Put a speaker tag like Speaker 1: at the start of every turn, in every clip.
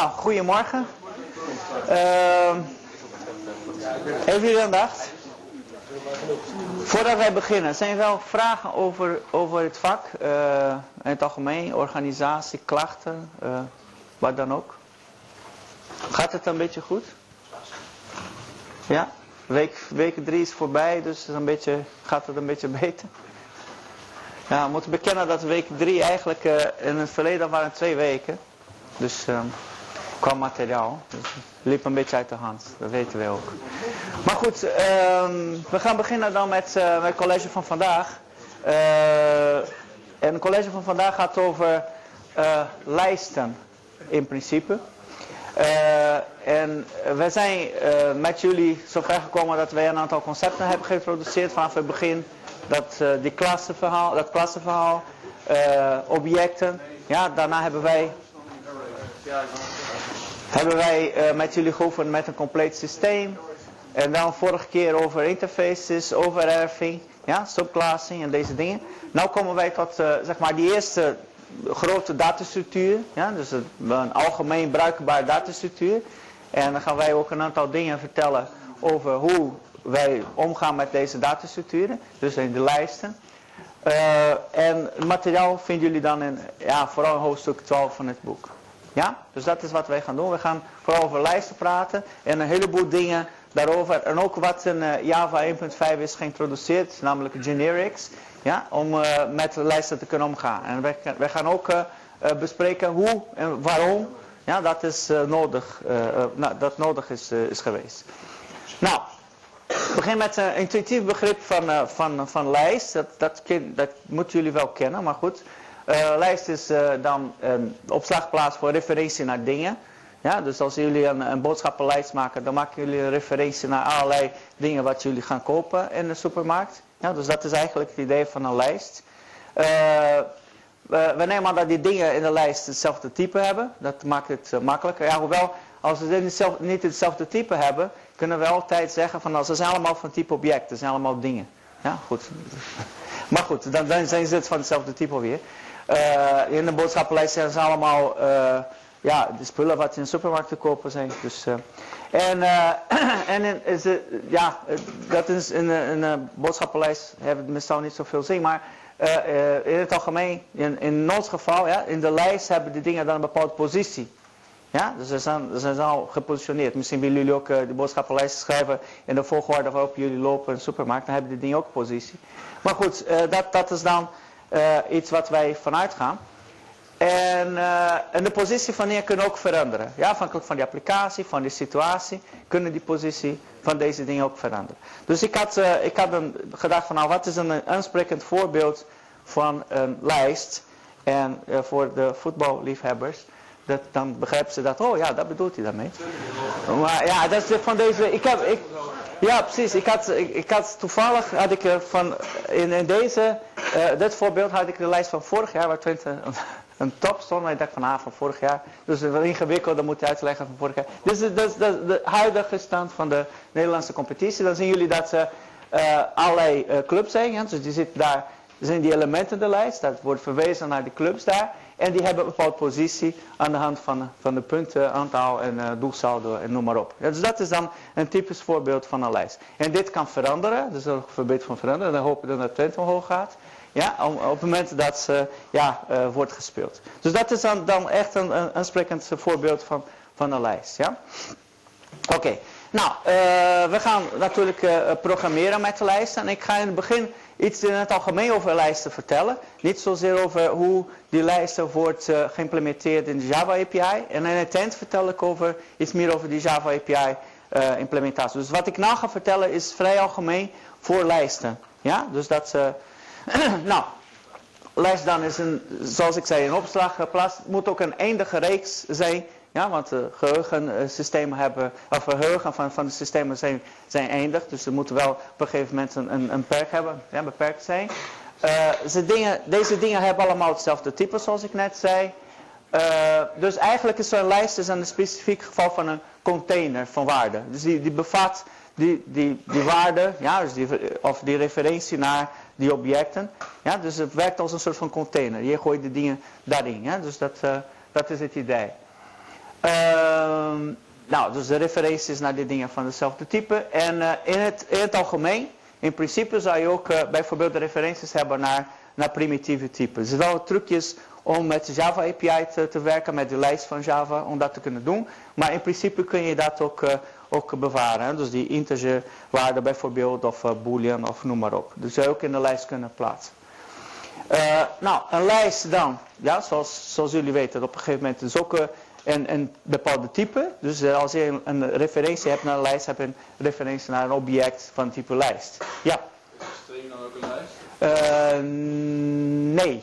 Speaker 1: Nou, goedemorgen. Uh, even jullie aandacht. Voordat wij beginnen, zijn er wel vragen over, over het vak? Uh, in het algemeen, organisatie, klachten, uh, wat dan ook? Gaat het een beetje goed? Ja? Week, week drie is voorbij, dus een beetje, gaat het een beetje beter? Ja, we moeten bekennen dat week drie eigenlijk, uh, in het verleden waren twee weken. Dus uh, qua materiaal. Dus liep een beetje uit de hand, dat weten we ook. Maar goed, uh, we gaan beginnen dan met, uh, het college van vandaag. Uh, en het college van vandaag gaat over lijsten in principe. en we zijn met jullie zover gekomen dat wij een aantal concepten hebben geïntroduceerd vanaf het begin. Dat, die klassenverhaal, dat klassenverhaal, objecten. Ja, daarna hebben wij hebben wij uh, met jullie geoefend met een compleet systeem. En dan vorige keer over interfaces, overerving, ja, subclassing en deze dingen. Nu komen wij tot uh, zeg maar die eerste grote datastructuur. Ja, dus een, een algemeen bruikbare datastructuur. En dan gaan wij ook een aantal dingen vertellen over hoe wij omgaan met deze datastructuren. Dus in de lijsten. Uh, en het materiaal vinden jullie dan in ja, vooral hoofdstuk 12 van het boek. Ja, dus dat is wat wij gaan doen. We gaan vooral over lijsten praten en een heleboel dingen daarover. En ook wat in uh, Java 1.5 is geïntroduceerd, namelijk generics. Ja, om uh, met lijsten te kunnen omgaan. En wij, gaan ook uh, bespreken hoe en waarom ja, dat, is, nodig, nou, dat nodig is, is geweest. Nou, ik begin met een intuïtief begrip van, van, van lijst. Dat, dat, dat moeten jullie wel kennen, maar goed. Uh, lijst is uh, dan een opslagplaats voor referentie naar dingen. Ja, dus als jullie een, een boodschappenlijst maken, dan maken jullie een referentie naar allerlei dingen wat jullie gaan kopen in de supermarkt. Ja, dus dat is eigenlijk het idee van een lijst. Uh, we, we, nemen aan dat die dingen in de lijst hetzelfde type hebben. Dat maakt het makkelijker. Ja, hoewel, als ze niet hetzelfde type hebben, kunnen we altijd zeggen van nou, ze zijn allemaal van type object. Ze zijn allemaal dingen. Ja, goed. Maar goed, dan, dan zijn ze het van hetzelfde type weer. Uh, in de boodschappenlijst zijn ze allemaal uh, ja, de spullen wat in de supermarkt te kopen zijn. Dus, uh, en en is ja, dat is in, in de boodschappenlijst hebben we meestal niet zoveel zin. Maar in het algemeen, in, in ons geval, ja, in de lijst hebben die dingen dan een bepaalde positie. Ja, dus ze zijn, ze zijn al gepositioneerd. Misschien willen jullie ook de boodschappenlijst schrijven in de volgorde waarop jullie lopen in de supermarkt. Dan hebben die dingen ook positie. Maar goed, dat, dat is dan uh, iets wat wij vanuit gaan. En, uh, en de positie van dingen kunnen ook veranderen. Ja, afhankelijk van die applicatie, van die situatie, kunnen die positie van deze dingen ook veranderen. Dus ik had, uh, ik had een gedacht van nou, wat is een aansprekend voorbeeld van een lijst. En voor de voetballiefhebbers, dat, dan begrijpen ze dat, oh ja, dat bedoelt hij daarmee. Maar ja, dat is van deze, ik heb, ik, ja, precies. Ik had, ik, had toevallig had ik van in, in deze, uh, dit voorbeeld had ik de lijst van vorig jaar waar Twente een, top stond. En ik dacht van ah, van vorig jaar. Dus wat ingewikkeld, dan moet je uitleggen van vorig jaar. Dit is, de huidige stand van de Nederlandse competitie. Dan zien jullie dat ze uh, allerlei uh, clubs zijn. Dus die zitten daar, zijn die elementen in de lijst. Dat wordt verwezen naar die clubs daar. En die hebben een bepaalde positie aan de hand van, van de punten, aantal en uh, doelsaldo en noem maar op. Dus dat is dan een typisch voorbeeld van een lijst. En dit kan veranderen, dus er verbeterd van veranderen. Dan hopen we dat het trend omhoog gaat. Ja, op, het moment dat ze ja, uh, wordt gespeeld. Dus dat is dan, dan echt een, een aansprekend voorbeeld van, van een lijst. Ja? Oké, nou, uh, we gaan natuurlijk programmeren met de lijsten. En ik ga in het begin iets in het algemeen over lijsten vertellen. Niet zozeer over hoe die lijsten wordt uh, geïmplementeerd in de Java API. En in het eind vertel ik over, iets meer over die Java API uh, implementatie. Dus wat ik nou ga vertellen is vrij algemeen voor lijsten. Ja, dus dat nou, lijst dan is een, zoals ik zei, een opslagplaats. Het moet ook een eindige reeks zijn ja, want de geheugensystemen hebben, of geheugen van, van de systemen zijn, zijn eindig. Dus ze moeten wel op een gegeven moment een, een, perk hebben, beperkt zijn. Uh, ze dingen, deze dingen hebben allemaal hetzelfde type zoals ik net zei. Uh, dus eigenlijk is zo'n lijst is een specifiek geval van een container van waarden. Dus die, die bevat die, die, die waarden, ja, dus die, of die referentie naar die objecten. Ja, dus het werkt als een soort van container. Je gooit de dingen daarin. Ja, dus dat, uh, dat is het idee. Ehm, nou, dus de referenties naar die dingen van dezelfde type. En uh, in, het, algemeen, in principe zou je ook uh, bijvoorbeeld referenties hebben naar, naar primitieve typen. Er zijn wel trucjes om met Java API te, werken, met de lijst van Java, om dat te kunnen doen. Maar in principe kun je dat ook, uh, ook bewaren. Hè? Dus die integer waarde bijvoorbeeld, of boolean, of noem maar op. Dus zou je ook in de lijst kunnen plaatsen. nou, een lijst dan, ja, zoals, zoals jullie weten, op een gegeven moment is ook een, een bepaalde type. Dus eh, als je een, een, referentie hebt naar een lijst, heb je een referentie naar een object van type lijst. Ja.
Speaker 2: Is string dan ook een lijst?
Speaker 1: Uh, nee.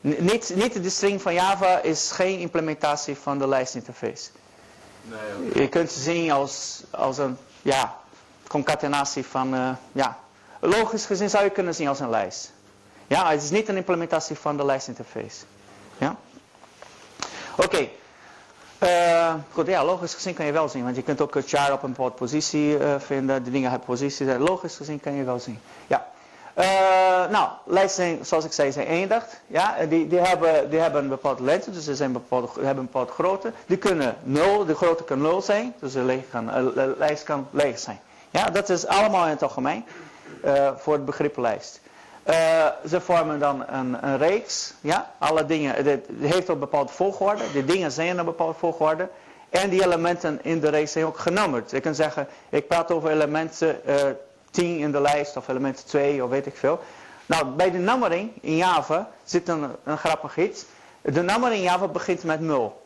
Speaker 1: niet, niet de string van Java is geen implementatie van de lijstinterface.
Speaker 2: Nee, okay.
Speaker 1: Je kunt ze zien als, als een ja, concatenatie van, uh, ja, logisch gezien zou je kunnen zien als een lijst. Ja, het is niet een implementatie van de lijstinterface. Ja? Oké. Okay. Uh, goed, ja, logisch gezien kan je wel zien, want je kunt ook een char op een bepaalde positie uh, vinden. De dingen hebben posities, logisch gezien kan je wel zien. Ja. Nou, lijsten, zoals ik zei, zijn eindig. Ja, die, die, hebben, die hebben een bepaalde lengte, dus ze zijn bepaalde, hebben een bepaalde grootte. Die kunnen 0, de grootte kan 0 zijn, dus de lijst kan leeg zijn. Ja, dat is allemaal in het algemeen voor het begrip lijst. Uh, ze vormen dan een, een, reeks. Ja? Alle dingen, heeft een bepaalde volgorde. De dingen zijn een bepaalde volgorde. En die elementen in de reeks zijn ook genummerd. Je kunt zeggen, ik praat over elementen uh, 10 in de lijst of elementen 2 of weet ik veel. Nou, bij de nummering in Java zit een, een grappig iets. De nummering in Java begint met 0.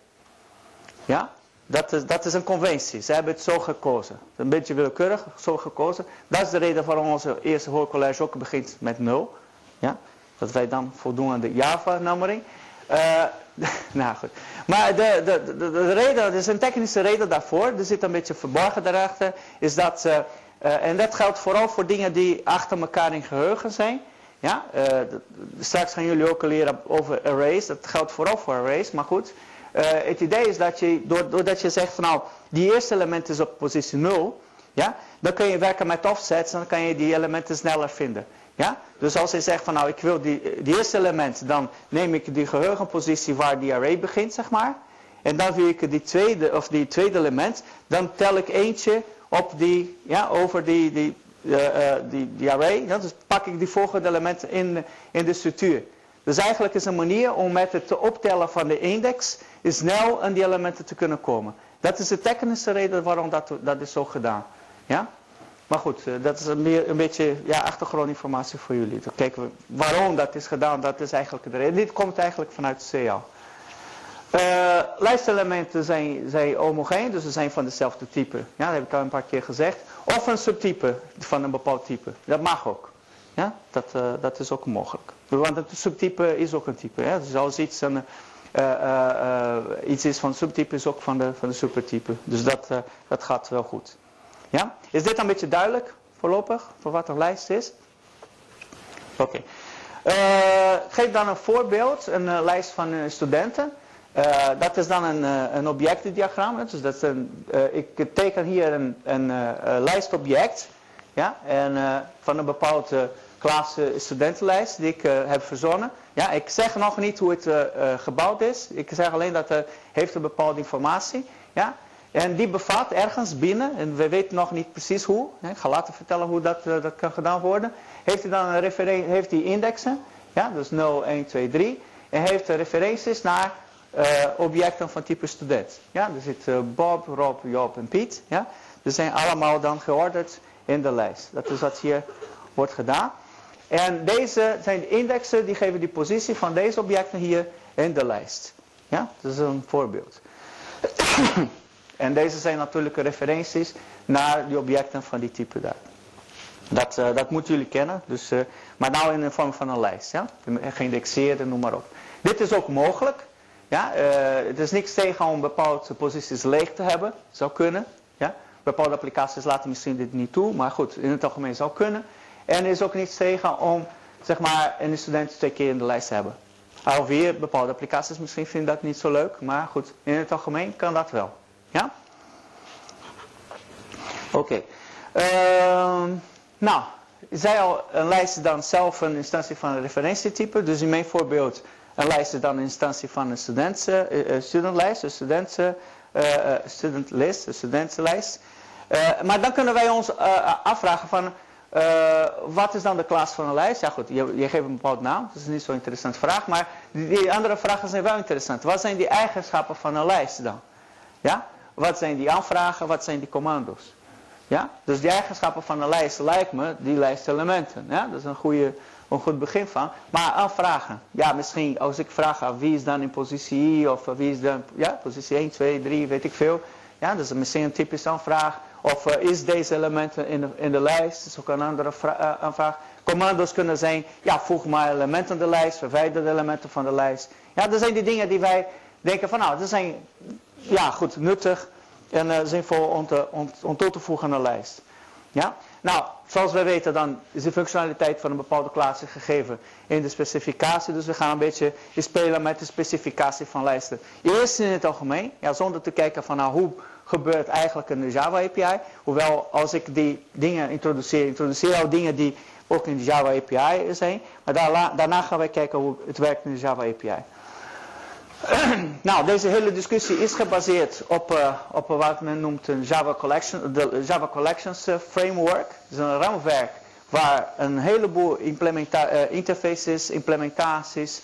Speaker 1: Ja? Dat is, dat is een conventie. Ze hebben het zo gekozen. Een beetje willekeurig zo gekozen. Dat is de reden waarom onze eerste hoorcollege ook begint met 0. Ja? Dat wij dan voldoen aan de Java-nummering. Uh, nou goed. Maar de, de, de, de, reden, er is een technische reden daarvoor. Er zit een beetje verborgen daarachter. Is dat, uh, en dat geldt vooral voor dingen die achter elkaar in geheugen zijn. Ja? straks gaan jullie ook leren over arrays. Dat geldt vooral voor arrays. Maar goed. Uh, het idee is dat je, doordat je zegt van nou, die eerste element is op positie 0, ja, dan kun je werken met offsets en dan kan je die elementen sneller vinden. Ja? Dus als je zegt van nou, ik wil die, die eerste element, dan neem ik die geheugenpositie waar die array begint, zeg maar. En dan wil ik die tweede, of die tweede element, dan tel ik eentje op die, ja, over die, die, uh, die, die array. Ja, dus pak ik die volgende elementen in, in de structuur. Dus eigenlijk is een manier om met het optellen van de index snel aan die elementen te kunnen komen. Dat is de technische reden waarom dat, dat is zo gedaan. Ja? Maar goed, eh, dat is een, meer, een beetje ja, achtergrondinformatie voor jullie. Dan kijken we waarom dat is gedaan, dat is eigenlijk de reden. Dit komt eigenlijk vanuit CL. Uh, lijstelementen zijn, zijn homogeen, dus ze zijn van dezelfde type. Ja, dat heb ik al een paar keer gezegd. Of een subtype van een bepaald type. Dat mag ook. Ja, dat, uh, dat is ook mogelijk. Want een subtype is ook een type. Dus als iets, een, uh, uh, iets is van subtype is ook van de, van de supertype. Dus dat, dat gaat wel goed. Ja? Is dit een beetje duidelijk voorlopig voor wat een lijst is? Oké. Okay. geef dan een voorbeeld, een lijst van studenten. dat is dan een, een objectendiagram. Dus dat is ik teken hier een, een lijstobject. Ja? En van een bepaald klas studentenlijst die ik uh, heb verzonnen. Ja, ik zeg nog niet hoe het uh, gebouwd is. Ik zeg alleen dat het heeft een bepaalde informatie. Ja? En die bevat ergens binnen, en we weten nog niet precies hoe. Ik ga later vertellen hoe dat, dat kan gedaan worden. Heeft hij dan een referentie, heeft hij indexen. Ja, dus 0, 1, 2, 3. En heeft referenties naar objecten van type student. Ja, er zit Bob, Rob, Job en Piet. Ja. Die zijn allemaal dan georderd in de lijst. Dat is wat hier wordt gedaan. En deze zijn de indexen die geven die positie van deze objecten hier in de lijst. Ja, dat is een voorbeeld. en deze zijn natuurlijke referenties naar die objecten van die type daar. Dat, uh, dat moeten jullie kennen. Dus, uh, maar nou in de vorm van een lijst. Ja? Geïndexeerde, noem maar op. Dit is ook mogelijk. Ja? Uh, het is niks tegen om bepaalde posities leeg te hebben. Zou kunnen. Ja? Bepaalde applicaties laten misschien dit niet toe. Maar goed, in het algemeen zou kunnen. En er is ook niets tegen om zeg maar, een student twee keer in de lijst te hebben. Alweer, bepaalde applicaties misschien vinden dat niet zo leuk. Maar goed, in het algemeen kan dat wel. Ja? Oké. Uh, nou, ik zei al, een lijst is dan zelf een instantie van een referentietype. Dus in mijn voorbeeld, een lijst is dan een instantie van een student, uh, studentlijst, een studentenlijst. uh, student list, de studentenlijst. maar dan kunnen wij ons afvragen van, wat is dan de klas van een lijst? Ja goed, je, je geeft een bepaald naam, dat is niet zo'n interessante vraag, maar die, andere vragen zijn wel interessant. Wat zijn die eigenschappen van een lijst dan? Ja? Wat zijn die aanvragen, wat zijn die commando's? Ja? Dus die eigenschappen van een lijst lijkt me die lijstelementen. Ja? Dat is een, goede, een goed begin van. Maar aanvragen. Ja, misschien als ik vraag aan wie is dan in positie I of wie is dan ja, positie 1, 2, 3, weet ik veel. Ja, dat is misschien een typische aanvraag. Of uh, is deze elementen in de, in de lijst? Dat is ook een andere uh, aanvraag. Commando's kunnen zijn, ja, voeg maar elementen de lijst, verwijder de elementen van de lijst. Ja, dat zijn die dingen die wij denken van, nou, dat zijn, ja, goed, nuttig en uh, zinvol om, te, om toe te voegen aan de lijst. Ja? Nou, zoals wij weten dan is de functionaliteit van een bepaalde klasse gegeven in de specificatie. Dus we gaan een beetje spelen met de specificatie van lijsten. Eerst in het algemeen, ja, zonder te kijken van nou, hoe gebeurt eigenlijk een Java API. Hoewel als ik die dingen introduceer, introduceer al dingen die ook in de Java API zijn. Maar daarna, gaan wij kijken hoe het werkt in de Java API. nou, deze hele discussie is gebaseerd op, uh, op wat men noemt een Java, Collection, de Java Collections uh, Framework. Is een raamwerk waar een heleboel uh, interfaces, implementaties,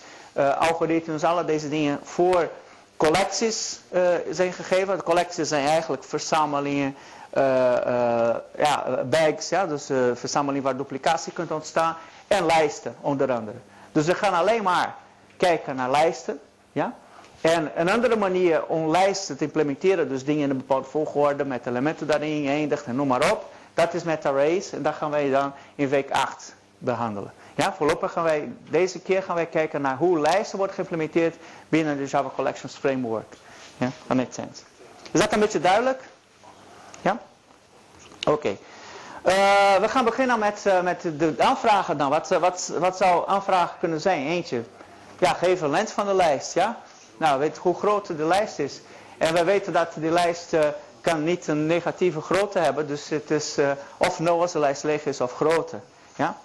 Speaker 1: algoritmes, alle deze dingen voor collecties zijn gegeven. De collecties zijn eigenlijk verzamelingen, ja, bags, ja, dus verzamelingen waar duplicatie kunt ontstaan en lijsten onder andere. Dus we gaan alleen maar kijken naar lijsten. Ja? En een andere manier om lijsten te implementeren, dus dingen in een bepaalde volgorde met elementen daarin, eindigt en noem maar op. Dat is met arrays en dat gaan wij dan in week 8 behandelen. Ja, voorlopig gaan wij, deze keer gaan wij kijken naar hoe lijsten worden geïmplementeerd binnen de Java Collections Framework. Ja, dat maakt sense. Is dat een beetje duidelijk? Ja? Oké. Uh, we gaan beginnen met, uh, met de aanvragen dan. Wat, wat, wat zou aanvragen kunnen zijn? Eentje. Ja, geef een lengte van de lijst, ja? Nou, weet hoe groot de lijst is. En we weten dat die lijst uh, kan niet een negatieve grootte hebben. Dus het is of nul als de lijst leeg is of groter. Ja?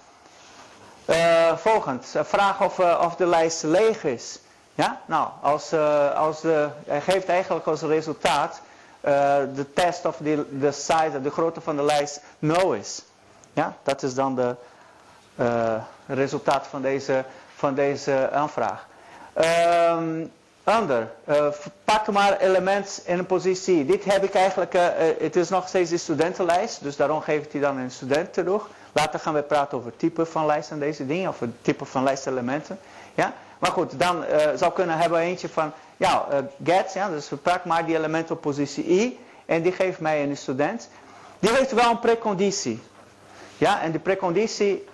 Speaker 1: Uh, volgend, vraag of, of de lijst leeg is. Ja? Nou, als, als de, hij geeft eigenlijk als resultaat de test of de, de size, de grootte van de lijst nul is. Ja? Dat is dan de resultaat van deze, van deze aanvraag. Um, Ander, pak maar element in een positie. Dit heb ik eigenlijk, het is nog steeds de studentenlijst, dus daarom geeft hij dan een student terug. Later gaan we praten over type van lijst en deze dingen, of type van lijstelementen. Ja? Maar goed, dan uh, zou kunnen hebben eentje van, ja, get, ja, dus pak maar die element op positie i en die geeft mij een student. Die heeft wel een preconditie. Ja, en de preconditie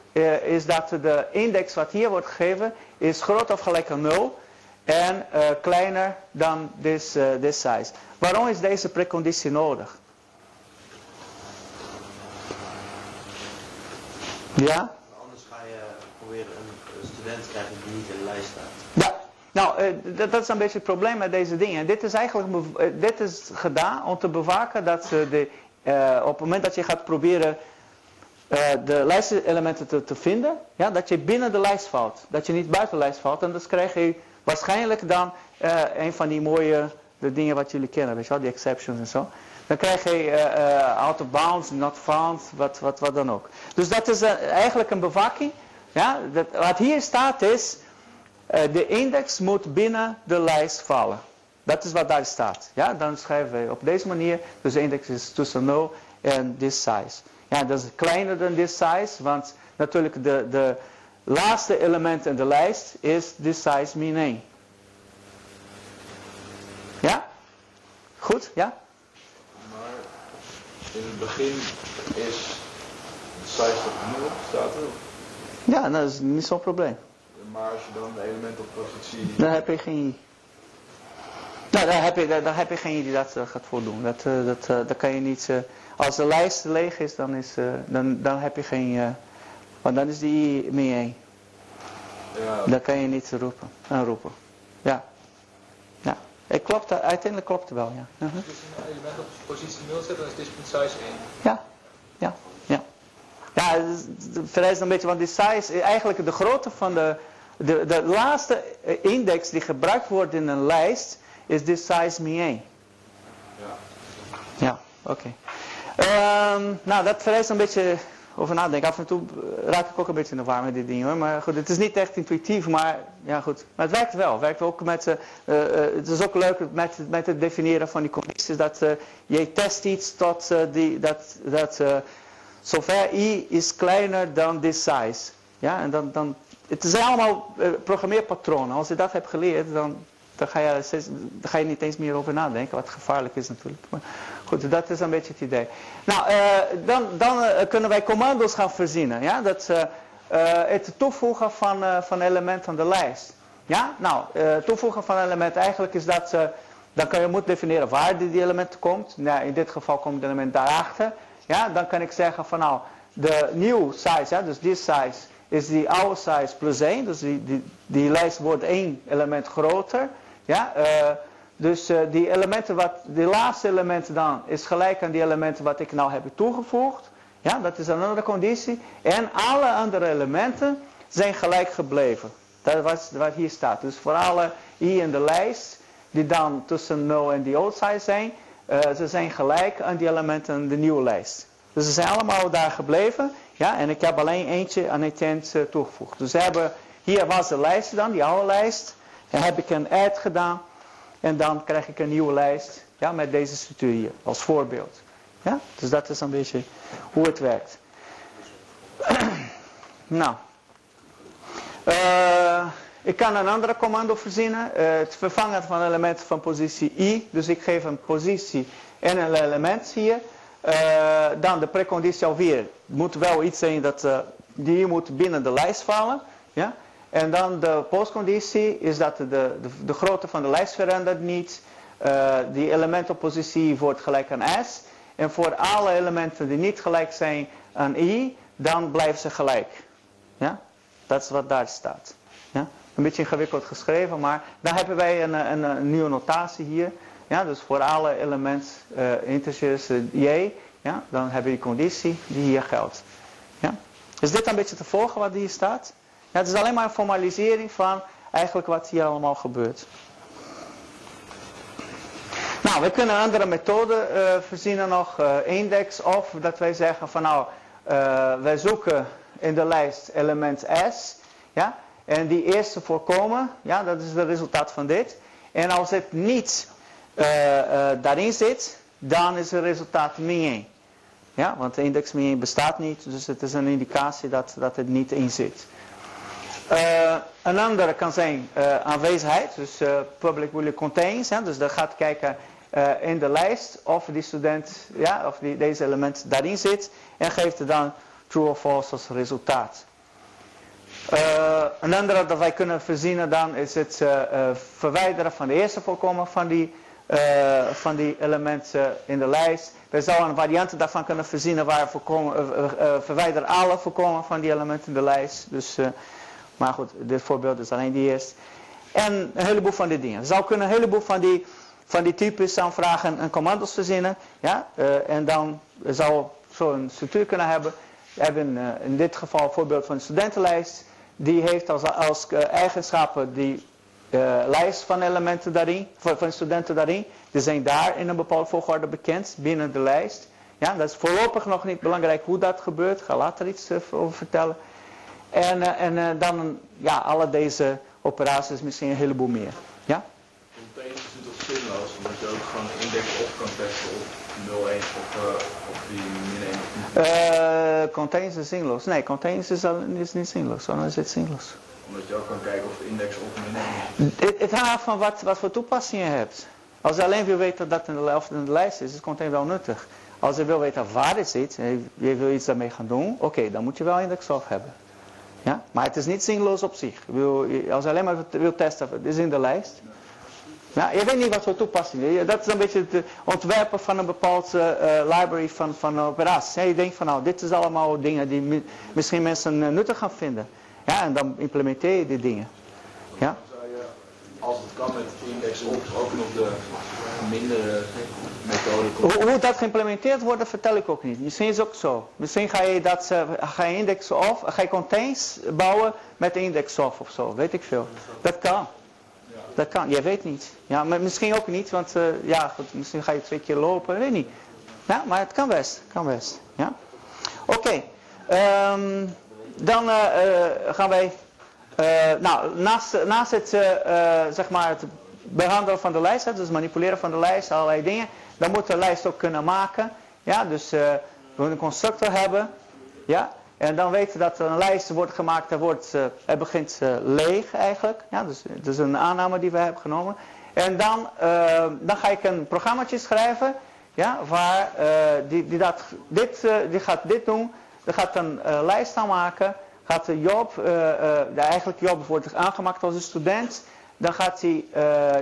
Speaker 1: is dat de index wat hier wordt gegeven is groot of gelijk aan 0 en kleiner dan this, this size. Waarom is deze preconditie nodig? Ja?
Speaker 3: Anders ga je proberen een student te krijgen die niet in de lijst staat.
Speaker 1: Ja, nou, uh, dat, dat, is een beetje het probleem met deze dingen. Dit is eigenlijk dit is gedaan om te bewaken dat de, op het moment dat je gaat proberen de lijstelementen te, te vinden, ja, dat je binnen de lijst valt. Dat je niet buiten de lijst valt. En dan krijg je Waarschijnlijk dan uh, een van die mooie de dingen wat jullie kennen, weet je wel, die exceptions en zo. Dan krijg je uh, out of bounds, not found, wat, wat, wat dan ook. Dus dat is uh, eigenlijk een bewaking. Ja? Dat, wat hier staat is, de index moet binnen de lijst vallen. Dat is wat daar staat. Ja? Dan schrijven we op deze manier, dus de index is tussen 0 en this size. Ja, dat is kleiner dan this size, want natuurlijk de, de, laatste element in de lijst is de size min 1. Ja? Goed? Ja?
Speaker 2: In het begin is de size op 0 staat er.
Speaker 1: Ja, dat is niet zo'n probleem.
Speaker 2: Maar als je dan de element op positie...
Speaker 1: Dan heb je geen... Nou, dan heb je, dan heb je geen die dat gaat voordoen. Dat, uh, dat, uh, dat kan je niet... als de lijst leeg is, dan, is, dan, dan heb je geen... Want dan is die min 1. Ja. Dan kan je niet roepen. roepen. Ja. Het klopt, uiteindelijk klopt het wel, ja.
Speaker 2: Uh -huh. Dus een element op positie 0 zetten, dan is dit size 1.
Speaker 1: Ja. Ja. Ja. Ja, het vereist een beetje, want die size, eigenlijk de grootte van de, de, de laatste index die gebruikt wordt in een lijst, is de size min 1.
Speaker 2: Ja.
Speaker 1: Ja, oké. Ehm, nou, dat vereist een beetje over nadenken. Af en toe raak ik ook een beetje in de war met dit ding hoor. Maar goed, het is niet echt intuïtief, maar ja goed. Maar het werkt wel. Het werkt ook met, uh, het is ook leuk met, met het definiëren van die condities. Dat je test iets tot die, dat, dat zover i is kleiner dan this size. Ja, en dan, dan, het zijn allemaal programmeerpatronen. Als je dat hebt geleerd, dan dan ga, je, ga je niet eens meer over nadenken, wat gevaarlijk is natuurlijk. Maar goed, dat is een beetje het idee. Nou, uh, dan, dan uh, kunnen wij commando's gaan verzinnen. Ja? Dat, uh, het toevoegen van, van elementen aan de lijst. Ja, nou, toevoegen van elementen, eigenlijk is dat, dan kan je moet definiëren waar die, element komt. Nou, in dit geval komt het element daarachter. Ja, dan kan ik zeggen van nou, de nieuwe size, ja, dus die size, is die oude size plus 1. Dus die, die, lijst wordt één element groter. Ja, dus uh, die elementen wat, die laatste elementen dan is gelijk aan die elementen wat ik nou heb toegevoegd. Ja, dat is een andere conditie. En alle andere elementen zijn gelijk gebleven. Dat was wat hier staat. Dus voor alle i in de lijst, die dan tussen 0 en die old size zijn, uh, ze zijn gelijk aan die elementen in de nieuwe lijst. Dus ze zijn allemaal daar gebleven. Ja, en ik heb alleen eentje aan het eind toegevoegd. Dus hebben, hier was de lijst dan, die oude lijst. Dan heb ik een add gedaan. En dan krijg ik een nieuwe lijst. Ja, met deze structuur hier. Als voorbeeld. Ja, dus dat is een beetje hoe het werkt. nou. Uh, ik kan een andere commando verzinnen. Uh, het vervangen van elementen van positie i. Dus ik geef een positie en een element hier. Uh, dan de preconditie alweer. Het moet wel iets zijn dat die moet binnen de lijst vallen. Ja? En dan de postconditie is dat de, de, de grootte van de lijst verandert niet. Uh, die elementenpositie wordt gelijk aan S. En voor alle elementen die niet gelijk zijn aan I, dan blijven ze gelijk. Ja? Dat is wat daar staat. Ja? Een beetje ingewikkeld geschreven, maar dan hebben wij een, een, een nieuwe notatie hier. Ja? Dus voor alle elementen, uh, integers uh, J, ja? dan hebben we die conditie die hier geldt. Ja? Is dit een beetje te volgen wat hier staat? Het is alleen maar een formalisering van eigenlijk wat hier allemaal gebeurt. Nou, we kunnen andere methoden uh, verzinnen nog. Uh, index of dat wij zeggen van nou, uh, wij zoeken in de lijst element S. Ja, en die eerste voorkomen, ja, dat is het resultaat van dit. En als het niet daarin zit, dan is het resultaat min 1. Ja, want de index min 1 bestaat niet, dus het is een indicatie dat, dat het niet in zit. Uh, een andere kan zijn uh, aanwezigheid, dus uh, public boolean contains. Hè, dus dat gaat kijken in de lijst of die student, ja, of die, deze element daarin zit. En geeft dan true of false als resultaat. een andere dat wij kunnen verzinnen dan is het verwijderen van de eerste voorkomen van die, van die elementen in de lijst. We zouden een variant daarvan kunnen verzinnen waar voorkomen, verwijder alle voorkomen van die elementen in de lijst. Dus maar goed, dit voorbeeld is alleen die eerste. En een heleboel van die dingen. Zou kunnen een heleboel van die, van die types aanvragen en commando's verzinnen. Ja? Uh, en dan zou zo'n structuur kunnen hebben. We hebben uh, in dit geval een voorbeeld van een studentenlijst. Die heeft als, als uh, eigenschappen die lijst van elementen daarin, van, van studenten daarin. Die zijn daar in een bepaalde volgorde bekend binnen de lijst. Ja, dat is voorlopig nog niet belangrijk hoe dat gebeurt. Ik ga later iets over vertellen. En, uh, en uh, dan ja, alle deze operaties misschien een heleboel meer. Ja?
Speaker 2: Containers is toch zinloos, omdat je ook gewoon index op kan testen op 0, 1 of, of die min
Speaker 1: 1. containers is zinloos. Nee, containers is, al, is niet zinloos. Dan is het zinloos.
Speaker 2: Omdat je ook kan kijken of de index op min
Speaker 1: 1 is. Het, het hangt af van wat, wat voor toepassing je hebt. Als je alleen wil weten dat het in de, of in de lijst is, is container wel nuttig. Als je wil weten waar het zit, en je wil iets daarmee gaan doen, oké, okay, dan moet je wel index of hebben. Ja? Maar het is niet zinloos op zich. Als je alleen maar wil testen, het is in de lijst. Ja, je weet niet wat voor toepassing. Dat is een beetje het ontwerpen van een bepaald uh, library van, van operaties. Je denkt van nou, dit is allemaal dingen die misschien mensen nuttig gaan vinden. Ja, en dan implementeer je die dingen. Ja?
Speaker 2: Als het kan met index ook nog de mindere
Speaker 1: hoe, hoe, dat geïmplementeerd wordt, vertel ik ook niet. Misschien is ook zo. Misschien ga je, dat, ga je index of, ga je contains bouwen met index of of zo, weet ik veel. Dat kan. Dat kan, jij weet niet. Ja, maar misschien ook niet, want ja, goed, misschien ga je twee keer lopen, weet niet. Ja, maar het kan best, kan best. Ja? Oké, dan uh, gaan wij, nou, naast, naast het, zeg maar, het behandelen van de lijst, dus manipuleren van de lijst, allerlei dingen, dan moet de lijst ook kunnen maken. Ja, dus we moeten een constructor hebben. Ja, en dan weten we dat een lijst wordt gemaakt, er wordt, uh, het begint uh, leeg eigenlijk. Ja, dus het is een aanname die we hebben genomen. En dan, dan ga ik een programmaatje schrijven, ja, waar die, die, dat, dit, die gaat dit doen. Die gaat een lijst aanmaken. Gaat Job, eigenlijk Job wordt aangemaakt als een student. Dan gaat hij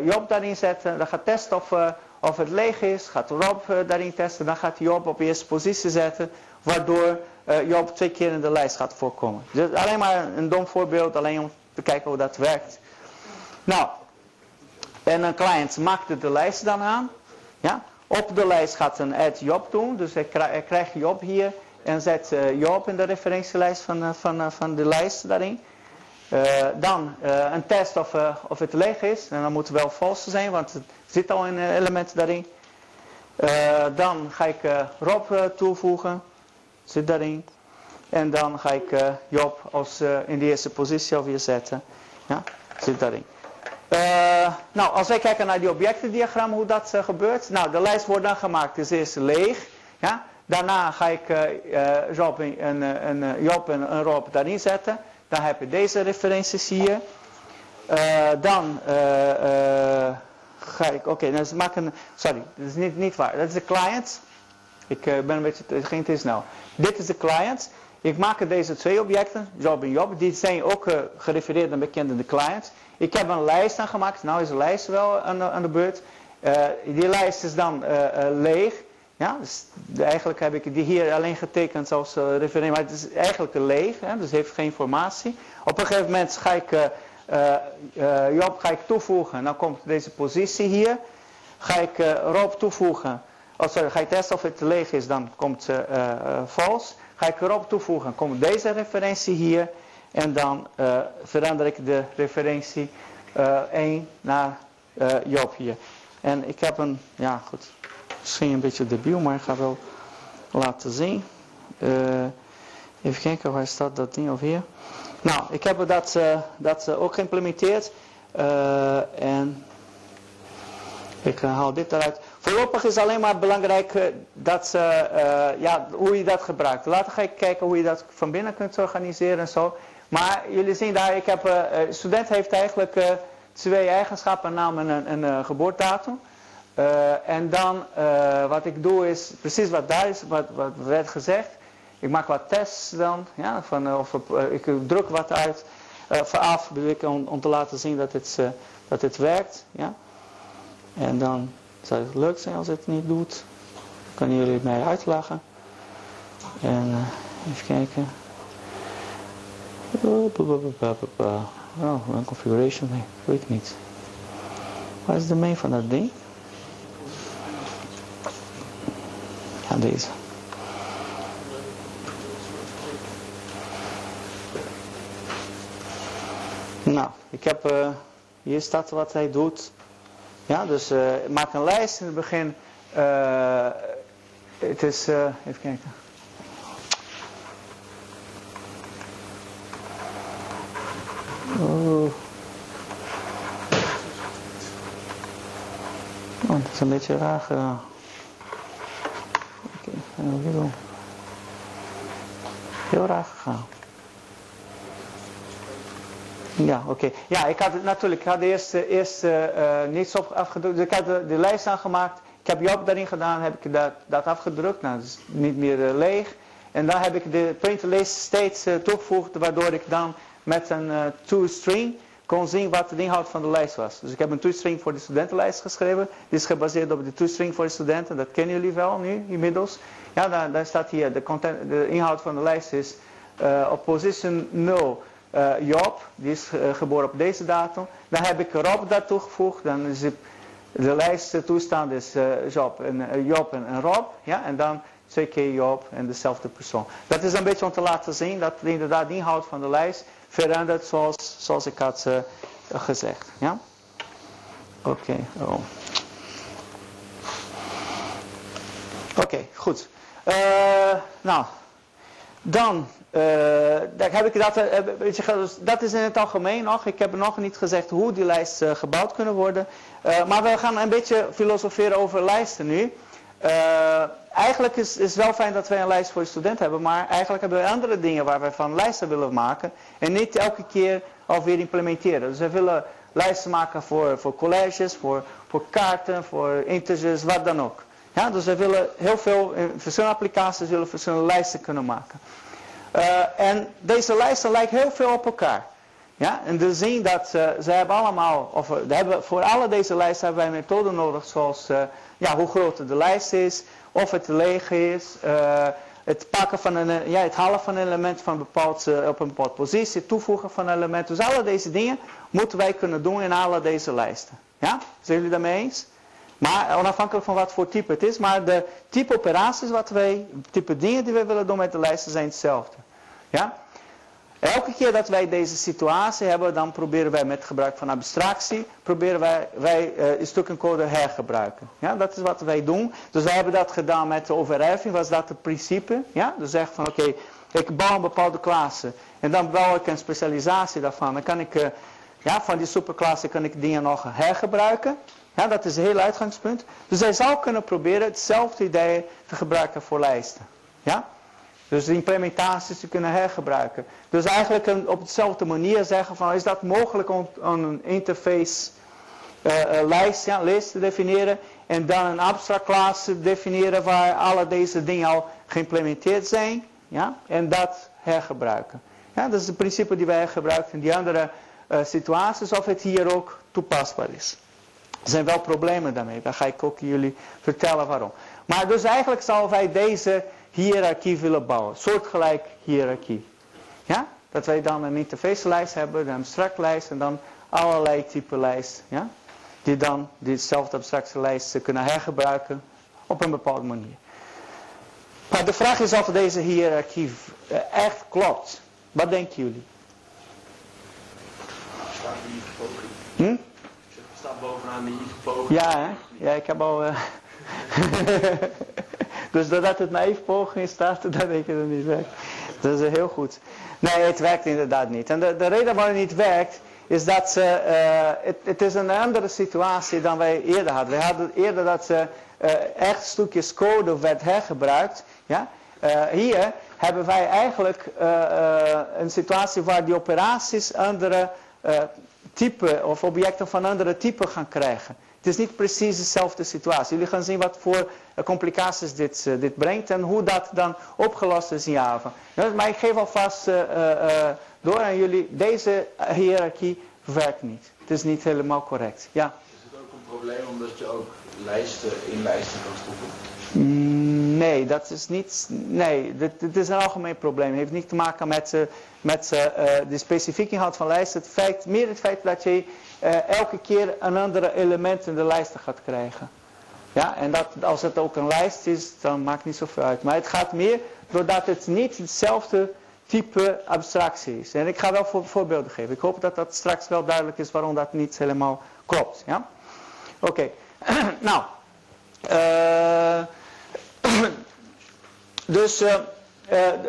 Speaker 1: Job daarin zetten. Dan gaat testen of, of het leeg is. Gaat Rob daarin testen. Dan gaat hij Job op eerste positie zetten. Waardoor Job twee keer in de lijst gaat voorkomen. Dus alleen maar een dom voorbeeld, alleen om te kijken hoe dat werkt. Nou, en een client maakt de lijst dan aan. Ja? Op de lijst gaat een add Job doen, dus hij krijgt Job hier en zet Job in de referentielijst van, van, van de lijst daarin. Dan een test of, of het leeg is. En dan moet het wel false zijn, want het zit al een element daarin. dan ga ik Rob toevoegen. Zit daarin. En dan ga ik Job als, in de eerste positie alweer zetten. Ja, zit daarin. Nou, als wij kijken naar die objectendiagram, hoe dat gebeurt. Nou, de lijst wordt dan gemaakt. Dus eerst leeg. Ja. Daarna ga ik Job, Job en, en Rob daarin zetten. Dan heb je deze referenties hier. dan ga ik, oké, okay, dus maak een, sorry, dat is niet, niet waar. Dat is de client. Ik ben een beetje, het ging te snel. Dit is de client. Ik maak deze twee objecten, Job en Job. Die zijn ook gerefereerd aan bekende clients. Ik heb een lijst aangemaakt. Nou is de lijst wel aan aan de beurt. Die lijst is dan leeg. Ja, dus eigenlijk heb ik die hier alleen getekend als referentie. Maar het is eigenlijk leeg. Hè, dus heeft geen informatie. Op een gegeven moment ga ik Job ga ik toevoegen. Dan komt deze positie hier. Ga ik Rob toevoegen. Oh, sorry, ga je testen of het leeg is, dan komt uh, uh, false. Ga ik erop toevoegen, komt deze referentie hier. En dan uh, verander ik de referentie 1 naar Job hier. En ik heb een, ja goed, misschien een beetje debiel, maar ik ga wel laten zien. even kijken, waar staat dat ding over hier? Nou, ik heb dat, dat ook geïmplementeerd. en ik haal dit eruit. Voorlopig is alleen maar belangrijk eh, dat ze, uh, ja, hoe je dat gebruikt. Later ga ik kijken hoe je dat van binnen kunt organiseren en zo. Maar jullie zien daar, ik heb, uh, student heeft eigenlijk uh, twee eigenschappen, en een, een geboortedatum. En dan wat ik doe is precies wat daar is, wat, wat werd gezegd. Ik maak wat tests dan, ja, van, of ik druk wat uit, vooraf bedoel ik om, om te laten zien dat het, dat het werkt. Ja. En dan zou het leuk zijn als het niet doet. Kunnen jullie mij uitlachen. En even kijken. Oh, een configuration, nee, weet ik niet. Waar is de main van dat ding? Deze. Nou, ik heb, uh, hier staat wat hij doet. Ja, dus uh, maak een lijst in het begin. Uh, het is, even kijken. Oh. oh, dat is een beetje raar gedaan. Heel raar gegaan. Ja, oké. Ja, ik had natuurlijk, ik had eerst, eerst uh, niets op afgedrukt. Dus ik had de, de, lijst aangemaakt. Ik heb Job daarin gedaan, heb ik dat, dat afgedrukt. Nou, dat is niet meer uh, leeg. En dan heb ik de printlist steeds uh, toegevoegd, waardoor ik dan met een to-string kon zien wat de inhoud van de lijst was. Dus ik heb een to-string voor de studentenlijst geschreven. Die is gebaseerd op de to-string voor de studenten. Dat kennen jullie wel nu, inmiddels. Ja, daar, daar staat hier, de, content, de inhoud van de lijst is op position 0 uh, Job, die is uh, geboren op deze datum. Dan heb ik Rob daar toegevoegd. Dan is de lijst toestand is uh, Job, en, Job en, en, Rob. Ja? En dan twee keer Job en dezelfde persoon. Dat is een beetje om te laten zien dat inderdaad de inhoud van de lijst verandert zoals, zoals ik had gezegd. Ja? Oké, oh. Oké, goed. Uh, nou, dan uh, daar heb ik dat, uh, dat is in het algemeen nog. Ik heb nog niet gezegd hoe die lijst gebouwd kunnen worden. maar we gaan een beetje filosoferen over lijsten nu. Eigenlijk is het wel fijn dat wij een lijst voor de student hebben. Maar eigenlijk hebben we andere dingen waar we van lijsten willen maken. En niet elke keer alweer implementeren. Dus we willen lijsten maken voor, voor colleges, voor, voor kaarten, voor integers, wat dan ook. Ja, dus we willen heel veel, in verschillende applicaties willen verschillende lijsten kunnen maken. Uh, en deze lijsten lijken heel veel op elkaar. Ja, en we zien dat uh, ze hebben allemaal, of we hebben, voor alle deze lijsten hebben wij methoden nodig zoals uh, ja, hoe groot de lijst is, of het leeg is, het pakken van een, ja, het halen van een element van bepaald, op een bepaalde positie, toevoegen van een element. Dus alle deze dingen moeten wij kunnen doen in alle deze lijsten. Ja, zijn jullie daarmee eens? Maar onafhankelijk van wat voor type het is. Maar de type operaties wat wij, type dingen die wij willen doen met de lijsten zijn hetzelfde. Ja? Elke keer dat wij deze situatie hebben, dan proberen wij met gebruik van abstractie, proberen wij, wij uh, een stuk code hergebruiken. Ja, dat is wat wij doen. Dus wij hebben dat gedaan met de overerving, was dat het principe. Ja? Dus zeg van oké, ik bouw een bepaalde klasse en dan bouw ik een specialisatie daarvan. Dan kan ik, uh, ja, van die superklasse kan ik dingen nog hergebruiken. Ja, dat is een heel uitgangspunt. Dus hij zou kunnen proberen hetzelfde idee te gebruiken voor lijsten. Ja? Dus de implementaties te kunnen hergebruiken. Dus eigenlijk op dezelfde manier zeggen van is dat mogelijk om, een interface uh, lijst, lijst te definiëren. En dan een abstract class te definiëren waar alle deze dingen al geïmplementeerd zijn. Ja? En dat hergebruiken. Ja, dat is het principe die wij gebruiken in die andere uh, situaties. Of het hier ook toepasbaar is. Er zijn wel problemen daarmee. Daar ga ik ook jullie vertellen waarom. Maar dus eigenlijk zouden wij deze hiërarchie willen bouwen. Soortgelijk hiërarchie. Ja? Dat wij dan een interface lijst hebben, een abstract lijst en dan allerlei type lijst. Ja? Die dan diezelfde abstracte lijst kunnen hergebruiken op een bepaalde manier. Maar de vraag is of deze hiërarchie eh, echt klopt. Wat denken jullie?
Speaker 3: Hm? staat bovenaan die poging.
Speaker 1: Ja, hè? ja, ik heb al. Uh... dus doordat het naïef poging staat, dan denk ik dat het niet werkt. Dat is heel goed. Nee, het werkt inderdaad niet. En de, de reden waarom het niet werkt, is dat ze, uh, het, het, is een andere situatie dan wij eerder hadden. We hadden eerder dat ze uh, echt stukjes code werd hergebruikt. Ja? Uh, hier hebben wij eigenlijk een situatie waar die operaties andere type of objecten van andere typen gaan krijgen. Het is niet precies dezelfde situatie. Jullie gaan zien wat voor eh, complicaties dit, uh, dit brengt en hoe dat dan opgelost is in Java. maar ik geef alvast uh, door aan jullie, deze hiërarchie werkt niet. Het is niet helemaal correct. Ja?
Speaker 2: Is het ook een probleem omdat je ook lijsten in lijsten kan stoppen?
Speaker 1: Mm, nee, dat is niet. Nee, dit, is een algemeen probleem. Het heeft niet te maken met, met uh, de specifieke inhoud van lijsten. Het feit, meer het feit dat je uh, elke keer een andere element in de lijsten gaat krijgen. Ja, en dat, als het ook een lijst is, dan maakt niet zoveel uit. Maar het gaat meer doordat het niet hetzelfde type abstractie is. En ik ga wel voor, voorbeelden geven. Ik hoop dat dat straks wel duidelijk is waarom dat niet helemaal klopt. Ja? Oké, nou. Uh, dus uh,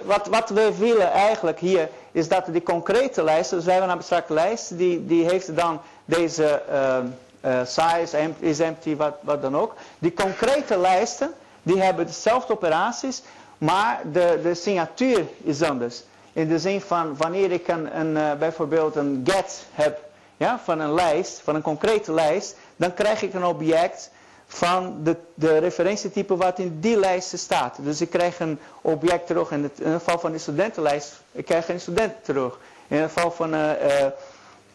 Speaker 1: wat, wat we willen eigenlijk hier is dat die concrete lijst, dus wij hebben een abstracte lijst, die, die heeft dan deze uh, size, is empty, wat, wat dan ook. Die concrete lijsten, die hebben dezelfde operaties, maar de, de signatuur is anders. In de zin van wanneer ik een, een bijvoorbeeld een get heb ja, van een lijst, van een concrete lijst, dan krijg ik een object van de, de referentietype wat in die lijst staat. Dus ik krijg een object terug. In, het, in het geval van de studentenlijst, ik krijg een student terug. In het geval van uh,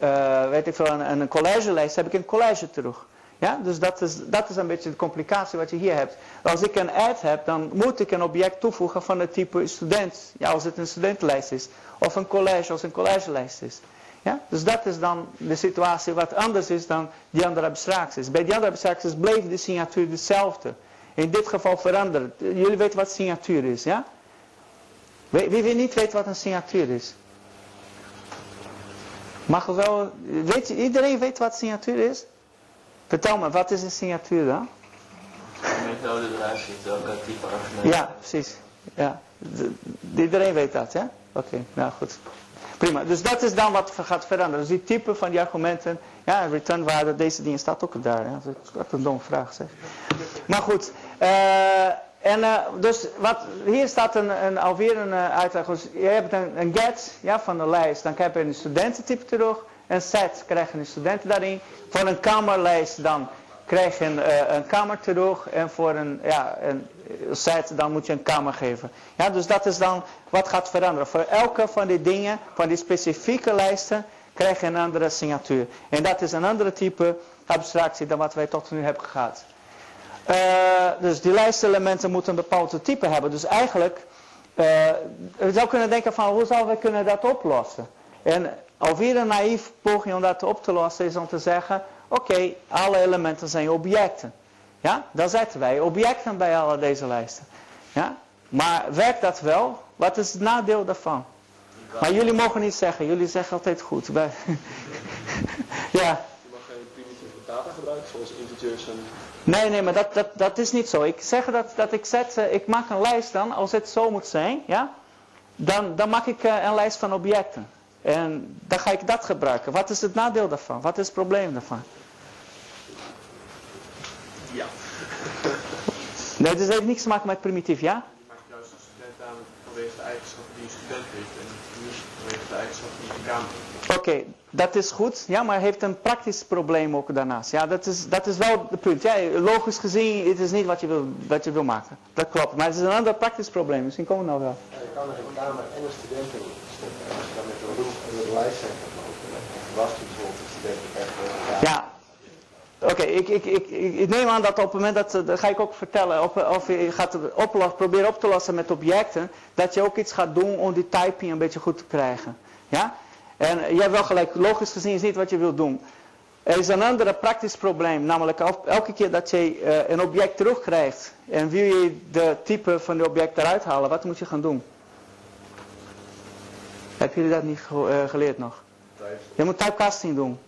Speaker 1: uh, weet ik veel, een, een collegelijst heb ik een college terug. Ja, dus dat is, dat is een beetje de complicatie wat je hier hebt. Als ik een add heb, dan moet ik een object toevoegen van het type student. Ja, als het een studentenlijst is. Of een college als een collegelijst is. Ja? Dus dat is dan de situatie wat anders is dan die andere abstracties. Bij die andere abstracties bleef de signatuur dezelfde. In dit geval veranderd. Jullie weten wat signatuur is, ja? Wie, wie niet weet wat een signatuur is? Mag wel... Weet, iedereen weet wat signatuur is? Vertel me, wat is een signatuur dan?
Speaker 3: De methode eruit ziet, welke type argument.
Speaker 1: Ja, precies. Ja. Iedereen weet dat, ja? Oké, nou goed. Prima, dus dat is dan wat gaat veranderen. Dus die type van die argumenten, ja, returnwaarde, deze dingen staat ook daar. Ja? Dat is wat een domme vraag zeg. Maar goed, eh, en eh, dus wat, hier staat een, een, alweer een eh, uitleg. Dus je hebt een, een get ja, van de lijst, dan krijg je een studententype terug. Een set krijg je een studenten daarin. Voor een kamerlijst dan krijg je een, eh, een kamer terug. En voor een, ja, een set dan moet je een kamer geven. Ja, dus dat is dan wat gaat veranderen. Voor elke van die dingen, van die specifieke lijsten, krijg je een andere signatuur. En dat is een andere type abstractie dan wat wij tot nu hebben gehad. Eh, dus die lijstelementen moeten een bepaald type hebben. Dus eigenlijk, eh je zou kunnen denken van hoe zouden we kunnen dat oplossen? En alweer een naïef poging om dat op te lossen is om te zeggen, oké, alle elementen zijn objecten. Ja, dan zetten wij objecten bij alle deze lijsten. Ja, maar werkt dat wel? Wat is het nadeel daarvan? Maar jullie mogen niet zeggen, jullie zeggen altijd goed. Ja,
Speaker 4: Je mag geen primitieve data gebruiken, zoals integers en...
Speaker 1: Nee, nee, maar dat, dat, dat is niet zo. Ik zeg dat, dat ik zet, eh, ik maak een lijst dan, als het zo moet zijn, ja, dan, dan maak ik eh, een lijst van objecten. En dan ga ik dat gebruiken. Wat is het nadeel daarvan? Wat is het probleem daarvan?
Speaker 4: Ja.
Speaker 1: Nee, dus het heeft niks te maken met primitief, ja?
Speaker 4: Je maakt juist een student aan vanwege de eigenschappen die een student heeft en niet vanwege de eigenschappen die een kamer heeft.
Speaker 1: Oké, dat is goed. Ja, maar heeft een praktisch probleem ook daarnaast. Ja, dat is, dat is wel het punt. Ja, logisch gezien, het is niet wat je, wil, wat je wil maken. Dat klopt. Maar het is een ander praktisch probleem. Misschien komen we nou wel.
Speaker 5: Ja, je kan er een kamer en een studenten in stoppen. En als je dan met een roep en de lijst zijn gaat lopen, dan was die bijvoorbeeld de studenten echt ja.
Speaker 1: Oké, ik, ik, ik, ik ik neem aan dat op het moment dat, eh, dat ga ik ook vertellen, of, of je gaat het oplossen, proberen op te lossen met objecten, dat je ook iets gaat doen om die typing een beetje goed te krijgen. Ja? En je hebt wel gelijk, logisch gezien is niet wat je wilt doen. Er is een ander praktisch probleem, namelijk el- elke keer dat je eh, een object terugkrijgt en wil je de type van het object eruit halen, wat moet je gaan doen? Hebben jullie dat niet ge- eh, geleerd nog? Je moet typecasting doen.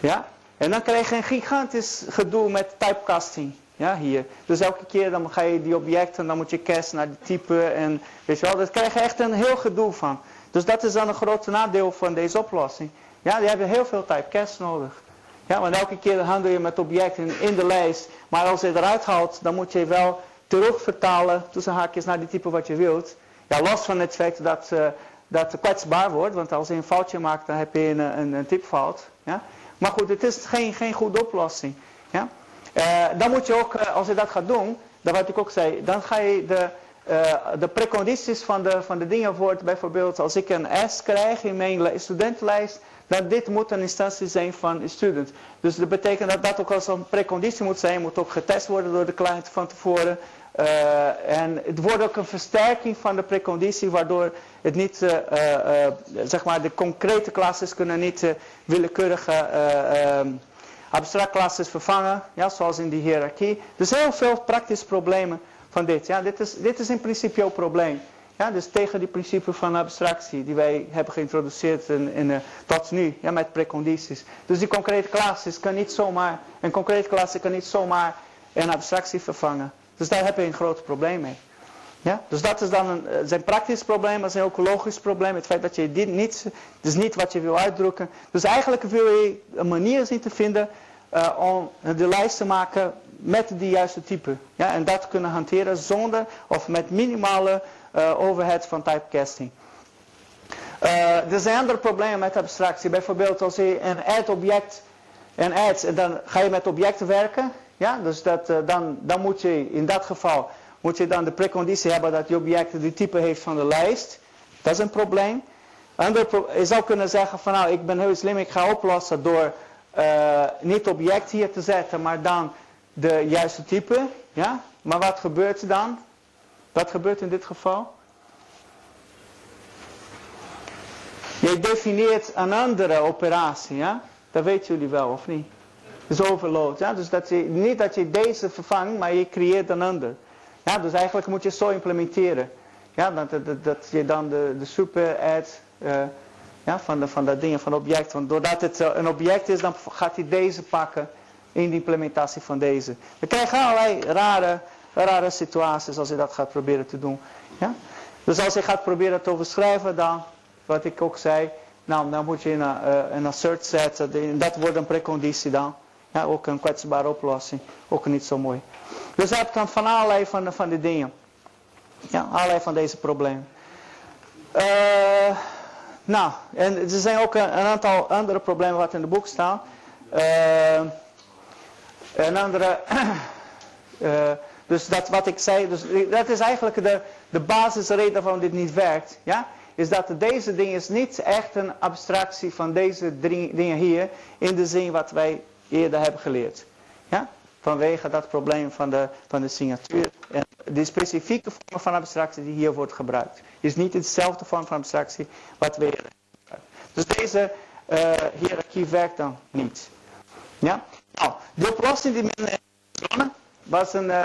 Speaker 1: Ja? En dan krijg je een gigantisch gedoe met typecasting. Ja, hier. Dus elke keer dan ga je die objecten, dan moet je casten naar die type en weet je wel, daar krijg je echt een heel gedoe van. Dus dat is dan een groot nadeel van deze oplossing. Ja, die hebben heel veel typecast nodig. Ja, want elke keer handel je met objecten in de lijst, maar als je eruit haalt, dan moet je wel terugvertalen tussen haakjes naar die type wat je wilt. Ja, los van het feit dat, eh, dat kwetsbaar wordt, want als je een foutje maakt, dan heb je een, een, een typfout. Ja? Maar goed, het is geen, geen goede oplossing. Ja? Eh, dan moet je ook, eh, als je dat gaat doen, dat wat ik ook zei, dan ga je de, eh, de precondities van de, van de dingen voor, bijvoorbeeld als ik een S krijg in mijn li- studentenlijst, dan dit moet een instantie zijn van student. Dus dat betekent dat dat ook als een preconditie moet zijn, moet ook getest worden door de client van tevoren. Eh, en het wordt ook een versterking van de preconditie, waardoor het niet, eh, zeg maar, de concrete classes kunnen niet willekeurige eh, ehm, abstract classes vervangen, ja, zoals in die hiërarchie. Dus heel veel praktische problemen dit. Ja, dit, is, dit is in principe jouw probleem. Ja, dus tegen die principe van abstractie die wij hebben geïntroduceerd in, in, eh, tot nu, ja, met precondities. Dus die concrete classes kan niet zomaar, een concrete klasse kan niet zomaar een abstractie vervangen. Dus daar heb je een groot probleem mee. Ja? Dus dat is dan een, eh, zijn praktisch probleem, maar zijn ook logisch probleem. Het feit dat je dit niet, dus niet wat je wil uitdrukken. Dus eigenlijk wil je een manier zien te vinden eh, om de lijst te maken met de juiste type. Ja? En dat kunnen hanteren zonder of met minimale eh, overhead van typecasting. Eh, er zijn andere problemen met abstractie. Bijvoorbeeld als je een add object en adds en dan ga je met objecten werken. Ja, dus dat, eh, dan, dan moet je in dat geval moet je dan de preconditie hebben dat die object die type heeft van de lijst. Dat is een probleem. Ander je zou kunnen zeggen van nou ik ben heel slim, ik ga oplossen door niet object hier te zetten, maar dan de juiste type. Ja? Maar wat gebeurt er dan? Wat gebeurt in dit geval? Je definieert een andere operatie, ja? Dat weten jullie wel, of niet? Dus overload, ja? Dus dat je, niet dat je deze vervangt, maar je creëert een ander. Ja, dus eigenlijk moet je het zo implementeren. Ja, dat, dat, dat je dan de, de super add eh, ja, van, de, van dat dingen, van object. Want doordat het eh, een object is, dan gaat hij deze pakken in de implementatie van deze. We krijgen allerlei rare, rare situaties als je dat gaat proberen te doen. Ja? Dus als je gaat proberen te overschrijven, dan, wat ik ook zei, nou, dan moet je een, uh, een assert zetten. Dat wordt een preconditie dan. Ja, ook een kwetsbare oplossing. Ook niet zo mooi. Dus hebt dan van allerlei van, van die dingen. Ja, allerlei van deze problemen. Uh, nou, en er zijn ook een, een, aantal andere problemen wat in het boek staan. Uh, een andere, uh, dus dat wat ik zei, dus dat is eigenlijk de, de basisreden waarom dit niet werkt. Ja? Is dat deze ding is niet echt een abstractie van deze drie dingen hier, in de zin wat wij eerder hebben geleerd. Ja? Vanwege dat probleem van de, van de signatuur. En de specifieke vorm van abstractie die hier wordt gebruikt. Is niet dezelfde vorm van abstractie wat we eerder hebben Dus deze uh, hiërarchie werkt dan niet. Ja? Nou, de oplossing die men heeft was een, uh,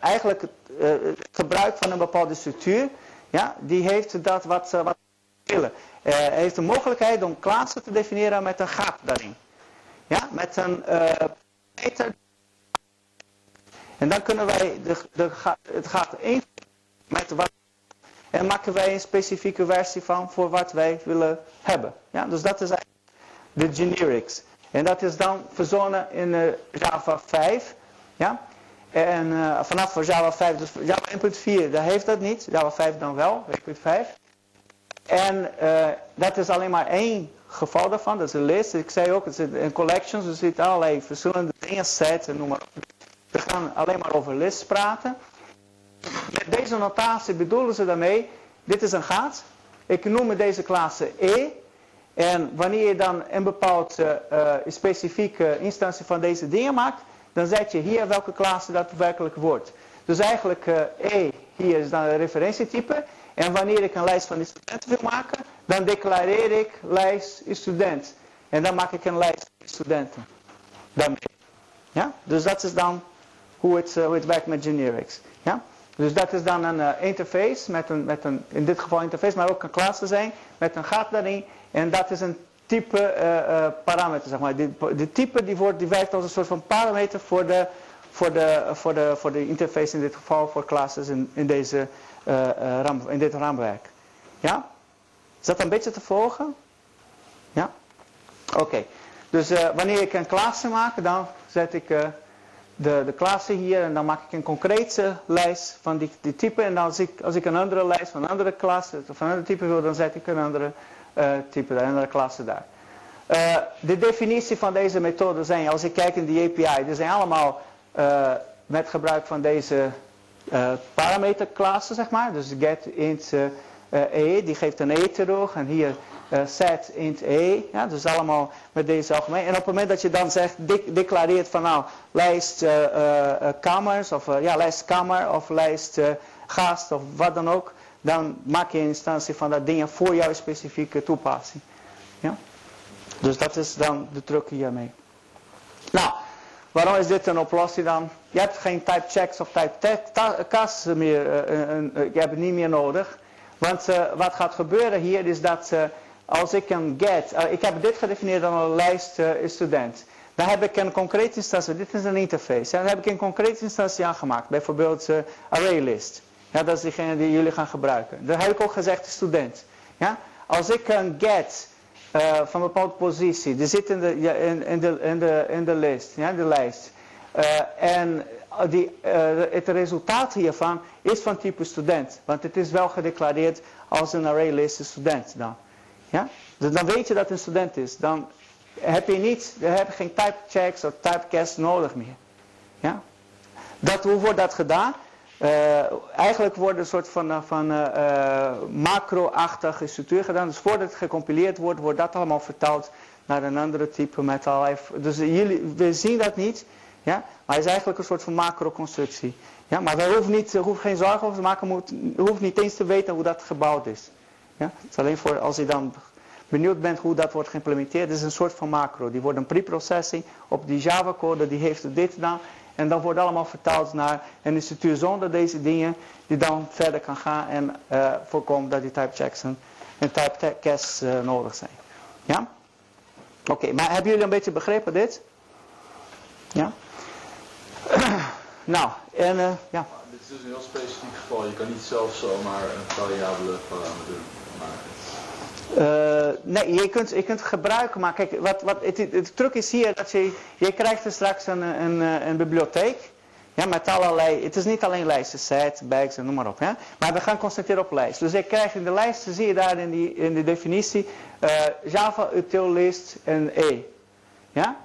Speaker 1: eigenlijk het uh, gebruik van een bepaalde structuur. Ja? Die heeft dat wat, wat we willen. Hij heeft de mogelijkheid om klassen te definiëren met een gat daarin. Ja, met een. En dan kunnen wij de, de, het gat één met wat. En maken wij een specifieke versie van voor wat wij willen hebben. Ja, dus dat is eigenlijk de generics. En dat is dan verzonnen in uh, Java 5. Ja? En uh, vanaf voor Java 5, dus Java 1.4, daar heeft dat niet. Java 5 dan wel, 1.5. En uh, dat is alleen maar één geval daarvan, dat is een list. Ik zei ook, het zit in collections, er zitten allerlei verschillende dingen, sets en noem maar op. We gaan alleen maar over lists praten. Met deze notatie bedoelen ze daarmee, dit is een gat. Ik noem deze klasse E. En wanneer je dan een bepaalde uh, specifieke instantie van deze dingen maakt, dan zet je hier welke klasse dat werkelijk wordt. Dus eigenlijk uh, E hier is dan een referentietype. En wanneer ik een lijst van die studenten wil maken, dan declareer ik lijst student. En dan maak ik een lijst studenten. Daarmee. Ja? Dus dat is dan hoe het, hoe het werkt met generics. Ja? Dus dat is dan een interface, met een, met een, in dit geval interface, maar ook een klas te zijn, met een gat daarin. En dat is een type uh, parameter, zeg maar. De type die, wordt, die werkt als een soort van parameter voor de, voor de, voor de, voor de interface, in dit geval voor classes in, in, deze, ram, in dit raamwerk. Ja? Is dat een beetje te volgen? Ja? Oké. Dus wanneer ik een klasse maak, dan zet ik de, de klasse hier en dan maak ik een concrete lijst van die, die type. En als ik, als ik een andere lijst van een andere klasse of een andere type wil, dan zet ik een andere type, een andere klasse daar. Uh, de definitie van deze methode zijn, als ik kijk in die API, die zijn allemaal uh, met gebruik van deze parameterklassen, zeg maar. Dus get int e, die geeft een e terug en hier uh, set int e. Ja, dus allemaal met deze algemeen. En op het moment dat je dan zegt, declareert van nou, lijst kamers, of ja, lijst kamer, of lijst gast, of wat dan ook. Dan maak je een instantie van dat ding voor jouw specifieke toepassing. Ja? Dus dat is dan de truc hiermee. Nou, waarom is dit een oplossing dan? Je hebt geen type checks of type casts meer, je hebt het niet meer nodig. Want wat gaat gebeuren hier is dat als ik een get, uh, ik heb dit gedefinieerd als een lijst uh, student. Dan heb ik een concrete instantie, dit is een interface. En dan heb ik een concrete instantie aangemaakt. Bijvoorbeeld uh, ArrayList. Ja, dat is diegene die jullie gaan gebruiken. Dan heb ik ook gezegd student. Ja? Als ik een get uh, van een bepaalde positie, die zit in de, in, de, in, de, in de list, ja, de lijst. Uh, en die, uh, het resultaat hiervan is van type student. Want het is wel gedeclareerd als een ArrayList student dan. Ja? Dus dan weet je dat het een student is. Dan heb je, niet, dan heb je geen type checks of typecasts nodig meer. Ja? Dat, hoe wordt dat gedaan? Uh, eigenlijk wordt een soort van, eh, van uh, macro-achtige structuur gedaan. Dus voordat het gecompileerd wordt, wordt dat allemaal vertaald naar een andere type met allerlei... Dus jullie, we zien dat niet, ja? maar het is eigenlijk een soort van macro-constructie. Ja? Maar we hoeven, niet, hoeven geen zorgen over te maken, we hoeven niet eens te weten hoe dat gebouwd is. Ja? Het is alleen voor als je dan benieuwd bent hoe dat wordt geïmplementeerd. Het is een soort van macro. Die wordt een preprocessing op die Java code. Die heeft dit dan. En dan wordt allemaal vertaald naar een instituut zonder deze dingen. Die dan verder kan gaan en uh, voorkomt dat die type checks en, type casts uh, nodig zijn. Ja? Oké, maar hebben jullie een beetje begrepen dit? Ja. nou, en eh, ja.
Speaker 2: Dit is dus een heel specifiek geval. Je kan niet zelf zomaar een variabele parameter maken.
Speaker 1: Uh, nee, je kunt, je kunt gebruiken, maar kijk, wat, wat, het, het truc is hier dat je, je krijgt er straks een, een, een bibliotheek. Ja, met allerlei, het is niet alleen lijsten, sets, bags en noem maar op. Ja? Maar we gaan concentreren op lijst. Dus je krijgt in de lijst, zie je daar in, die, in de definitie, uh, Java, util list en E. Ja?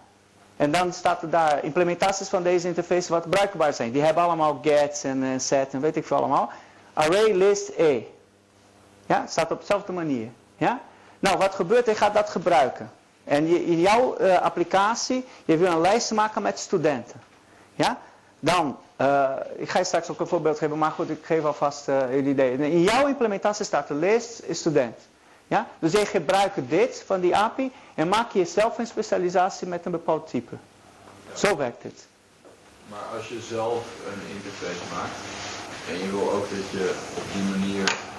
Speaker 1: En dan staat er daar implementaties van deze interface wat bruikbaar zijn. Die hebben allemaal gets en, en set en weet ik veel allemaal. Array list E. Ja, staat op dezelfde manier. Ja? Nou, wat gebeurt? Je gaat dat gebruiken. En in jouw uh, applicatie, je wil een lijst maken met studenten. Ja? Dan, uh, ik ga straks ook een voorbeeld geven, maar goed, ik geef alvast uh, een idee. In jouw implementatie staat de lijst student. Ja? Dus je gebruikt dit van die API en maak je zelf een specialisatie met een bepaald type. Zo werkt het.
Speaker 2: Maar als je zelf een interface maakt en je wil ook dat je op die manier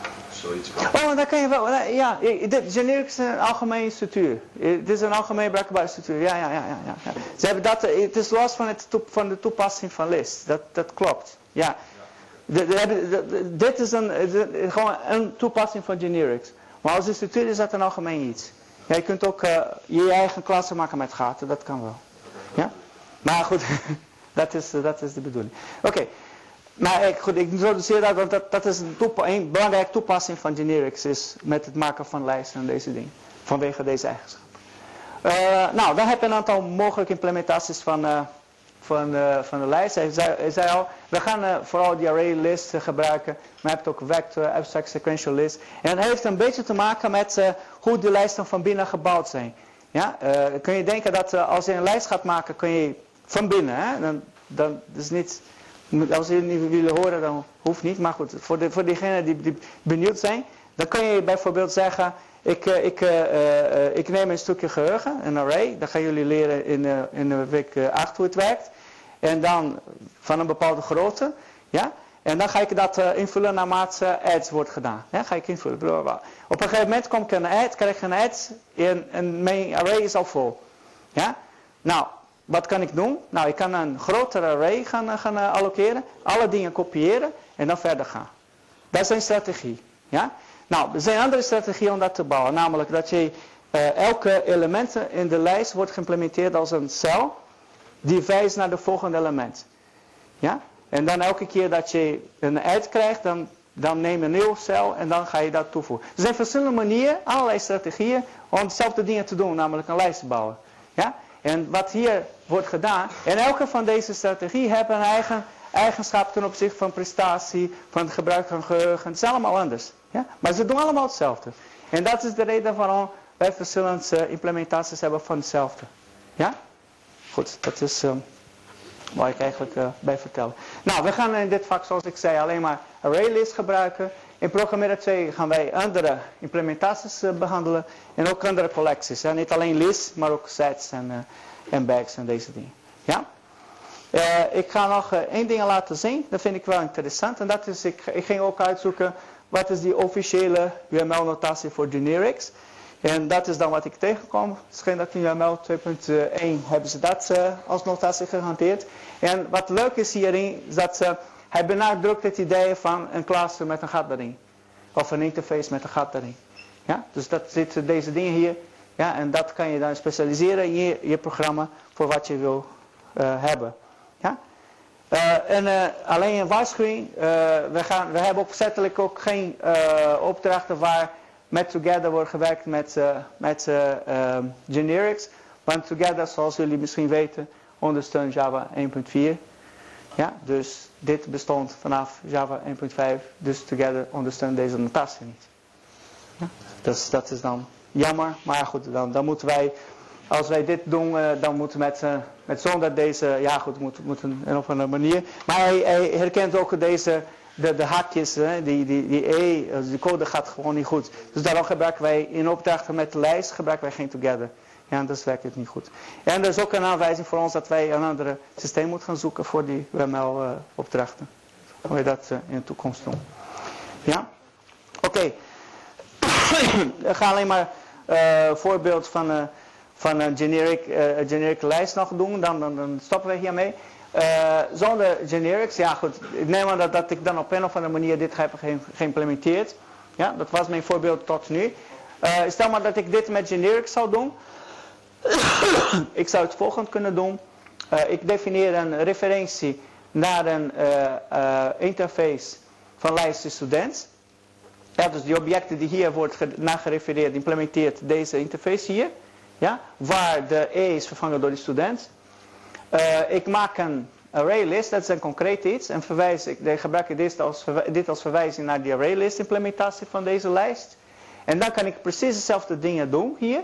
Speaker 2: zoiets.
Speaker 1: Oh, dan kan je wel. Ja, is een algemene structuur. Het is een algemeen bruikbare structuur. Ja, ja, ja, ja, ja. Ze hebben dat, het is los van, het, van de toepassing van list. Dat, dat klopt. Ja. Dit is een, gewoon een toepassing van generics. Maar als een structuur is dat een algemeen iets. Ja, je kunt ook je eigen klasse maken met gaten, dat kan wel. Ja? Maar goed, dat, is, dat is de bedoeling. Oké, maar goed, ik introduceer dat, want dat, dat is een, belangrijke toepassing van generics is met het maken van lijsten en deze dingen. Vanwege deze eigenschappen. Uh, nou, dan heb je een aantal mogelijke implementaties van, uh, van, uh, van de lijst. Hij zei, zei al, we gaan vooral die array list gebruiken. Maar je hebt ook vector, abstract sequential list. En dat heeft een beetje te maken met hoe de lijsten van binnen gebouwd zijn. Ja? kun je denken dat als je een lijst gaat maken, kun je van binnen, hè? Dan, dan is niet als jullie niet willen horen, dan hoeft niet. Maar goed, voor, de, voor diegenen die, die benieuwd zijn, dan kan je bijvoorbeeld zeggen, ik, eh, ik, uh, uh, ik neem een stukje geheugen, een array. Dat gaan jullie leren in, in week 8 hoe het werkt. En dan van een bepaalde grootte. Ja? En dan ga ik dat invullen naarmate ads wordt gedaan. Ga ik invullen. Op een gegeven moment kom ik een ad, krijg ik een ad en, en mijn array is al vol. Ja? Nou, wat kan ik doen? Nou, ik kan een grotere array gaan, eh, gaan uh, allokeren. Alle dingen kopiëren en dan verder gaan. Dat is een strategie. Ja? Nou, er zijn andere strategieën om dat te bouwen. Namelijk dat je uh, elke element in de lijst wordt geïmplementeerd als een cel. Die wijst naar de volgende element. Ja? En dan elke keer dat je een add krijgt, dan, dan neem je een nieuwe cel en dan ga je dat toevoegen. Er zijn verschillende manieren, allerlei strategieën om dezelfde dingen te doen. Namelijk een lijst te bouwen. Ja? En wat hier wordt gedaan, en elke van deze strategieën hebben een eigen eigenschap ten opzichte van prestatie, van het gebruik van geheugen. Het is allemaal anders. Ja? Maar ze doen allemaal hetzelfde. En dat is de reden waarom wij verschillende implementaties hebben van hetzelfde. Ja? Goed, dat is uh, waar ik eigenlijk uh, bij vertel. Nou, we gaan in dit vak, zoals ik zei, alleen maar ArrayList gebruiken. In Programmeren 2 gaan wij andere implementaties uh, behandelen en ook andere collecties. Hè? Niet alleen lists, maar ook sets en, uh, en bags en deze dingen. Ja? Uh, ik ga nog één ding laten zien, dat vind ik wel interessant. En dat is, ik, ik ging ook uitzoeken, wat is die officiële UML-notatie voor generics. En dat is dan wat ik tegenkom. Schijn dat in UML 2.1 hebben ze dat als notatie gehanteerd. En wat leuk is hierin, is dat ze hij benadrukt het idee van een cluster met een gat erin. Of een interface met een gat erin. Ja? Dus dat zitten deze dingen hier. Ja? En dat kan je dan specialiseren in je, je programma voor wat je wil uh, hebben. Ja? Uh, en uh, alleen een waarschuwing. we, gaan, we hebben opzettelijk ook geen opdrachten waar met Together wordt gewerkt met, met generics. Want Together, zoals jullie misschien weten, ondersteunt Java 1.4. Ja, dus dit bestond vanaf Java 1.5, dus Together ondersteunt deze notatie niet. Ja, dus dat is dan jammer, maar goed, dan, dan moeten wij, als wij dit doen, uh, dan moeten we met, met zonder deze, ja goed, moeten moet op een manier. Maar hij, herkent ook deze, de, de haakjes, hè, die, die, die E, dus die code gaat gewoon niet goed. Dus daarom gebruiken wij in opdrachten met de lijst, gebruiken wij geen Together. Ja, dus werkt het niet goed. En er is ook een aanwijzing voor ons dat wij een ander systeem moeten gaan zoeken voor die UML-opdrachten. Uh, Hoe we dat uh, in de toekomst doen. Ja? Oké. Ik ga alleen maar uh, voorbeeld van, van een generic, generic lijst nog doen, dan, dan, stoppen we hiermee. Zonder generics, ja goed, ik neem aan dat, dat ik dan op een of andere manier dit heb ge geïmplementeerd. Ja, dat was mijn voorbeeld tot nu. Stel maar dat ik dit met generics zou doen. ik zou het volgende kunnen doen. Uh, ik definieer een referentie naar een interface van lijst student. Ja, dus die objecten die hier wordt naar gerefereerd, implementeert deze interface hier. Ja, waar de E is vervangen door de student. Ik maak een ArrayList, dat is een concreet iets. En verwijs, ik gebruik dit als, dit als verwijzing naar die ArrayList implementatie van deze lijst. En dan kan ik precies dezelfde dingen doen hier.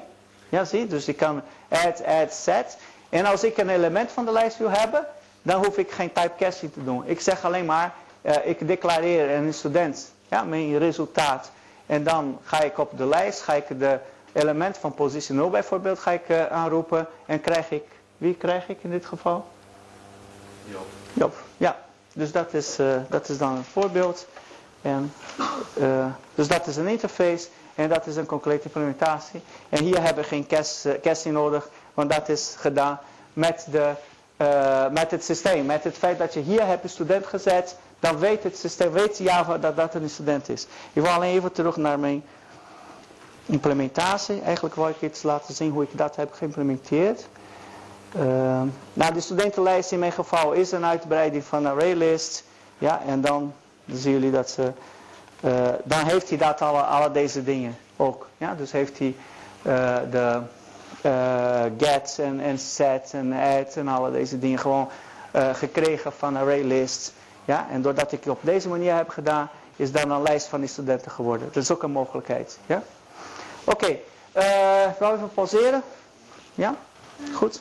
Speaker 1: Ja, zie, dus ik kan add, add, set. En als ik een element van de lijst wil hebben, dan hoef ik geen typecasting te doen. Ik zeg alleen maar, uh, ik declareer een student, ja, mijn resultaat. En dan ga ik op de lijst, ga ik de element van positie 0 bijvoorbeeld ga ik, uh, aanroepen. En krijg ik, wie krijg ik in dit geval?
Speaker 2: Job.
Speaker 1: Job, ja. Dus dat is, uh, dat is dan een voorbeeld. En, dus dat is een interface en dat is een concrete implementatie. En hier hebben we geen casting nodig, want dat is gedaan met, de, uh, met het systeem. Met het feit dat je hier hebt een student gezet, dan weet het systeem, weet Java dat dat een student is. Ik wil alleen even terug naar mijn implementatie. Eigenlijk wil ik iets laten zien hoe ik dat heb geïmplementeerd. Uh, nou, de studentenlijst in mijn geval is een uitbreiding van een ArrayList. Ja, en dan zien jullie dat ze... Uh, dan heeft hij dat alle, alle deze dingen ook. Ja, dus heeft hij uh, de get en, en set en add en alle deze dingen gewoon gekregen van ArrayList. Ja, en doordat ik het op deze manier heb gedaan, is dan een lijst van die studenten geworden. Dat is ook een mogelijkheid. Ja? Oké, okay. uh, we even pauzeren. Ja? Goed.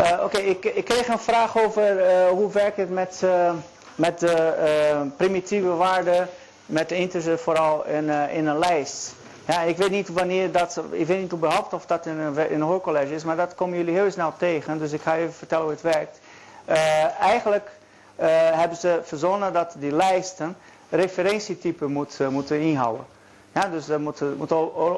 Speaker 1: Uh, Oké, ik, ik kreeg een vraag over uh, hoe werkt het met, uh, met de primitieve waarden, met de integer vooral in, in een lijst. Ja, ik weet niet wanneer dat, ik weet niet überhaupt of dat in een, in een hoorcollege is, maar dat komen jullie heel snel tegen, dus ik ga even vertellen hoe het werkt. Eigenlijk hebben ze verzonnen dat die lijsten referentietypen moet, moeten inhouden. Ja, dus er moet, moet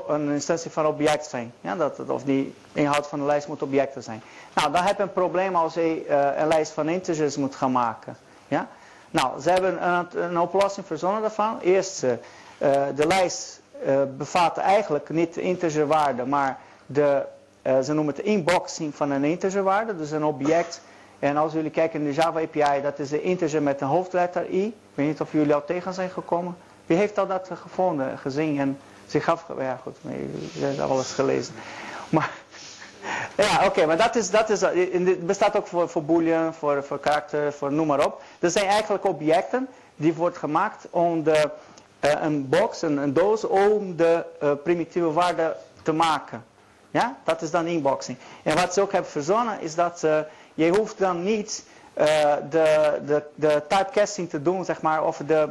Speaker 1: een instantie van object zijn. Ja, dat, of die inhoud van de lijst moet objecten zijn. Nou, dan heb je een probleem als je een lijst van integers moet gaan maken. Ja? Nou, ze hebben een, een oplossing verzonnen daarvan. Eerst, de lijst bevat eigenlijk niet de integerwaarde, maar de, ze noemen het inboxing van een integerwaarde. Dus een object. En als jullie kijken in de Java API, dat is de integer met een hoofdletter i. Ik weet niet of jullie al tegen zijn gekomen. Wie heeft al dat gevonden, gezien en zich afge... Ja goed, je hebt alles gelezen. Maar, ja oké, maar dat is, dat is, het bestaat ook voor, voor boolean, voor, voor karakter, voor noem maar op. Dat zijn eigenlijk objecten die wordt gemaakt om de, uh, een box, een, een, doos, om de uh, primitieve waarde te maken. Ja, dat is dan inboxing. En wat ze ook hebben verzonnen is dat uh, je hoeft dan niet de, de, de typecasting te doen, zeg maar, of de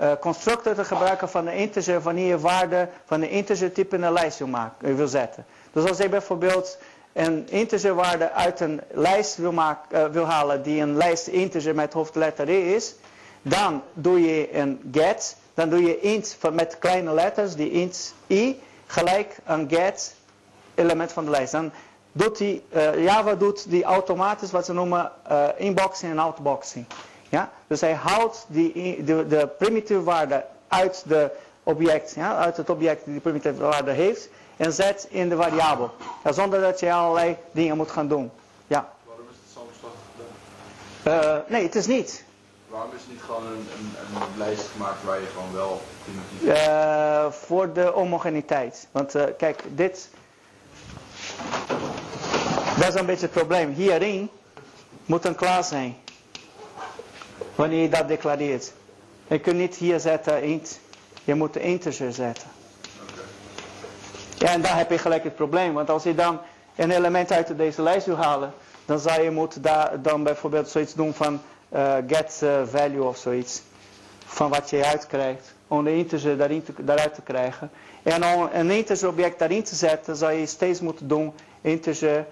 Speaker 1: uh, constructor te gebruiken van de integer wanneer je waarde van de integer type in een lijst wil, maken, wil zetten. Dus als je bijvoorbeeld een integer waarde uit een lijst wil, maken, wil halen die een lijst integer met hoofdletter E is, dan doe je een get, dan doe je int van, met kleine letters, die int i, gelijk een get element van de lijst. Dan doet die, uh, Java doet die automatisch wat ze noemen inboxing en outboxing. Ja? Dus hij haalt die, de, de primitieve waarde uit, de object, ja? uit het object die de primitieve waarde heeft en zet in de variabel. Ja, zonder dat je allerlei dingen moet gaan doen. Ja.
Speaker 2: Waarom is het samenslag
Speaker 1: uh, Nee, het is niet.
Speaker 2: Waarom is het niet gewoon een, een, een lijst gemaakt waar je gewoon wel primitief...
Speaker 1: Uh, voor de homogeniteit. Want kijk, dit... Dat is een beetje het probleem. Hierin moet een klaar zijn. Wanneer je dat declareert. Je kunt niet hier zetten int. Je moet de integer zetten. Ja, en daar heb je gelijk het probleem. Want als je dan een element uit deze lijst wil halen, dan zou je moeten daar dan bijvoorbeeld zoiets doen van uh, get uh, value of zoiets. van wat je uitkrijgt. Om de integer daaruit te krijgen. En om een integer object daarin te zetten, zou je steeds moeten doen integer,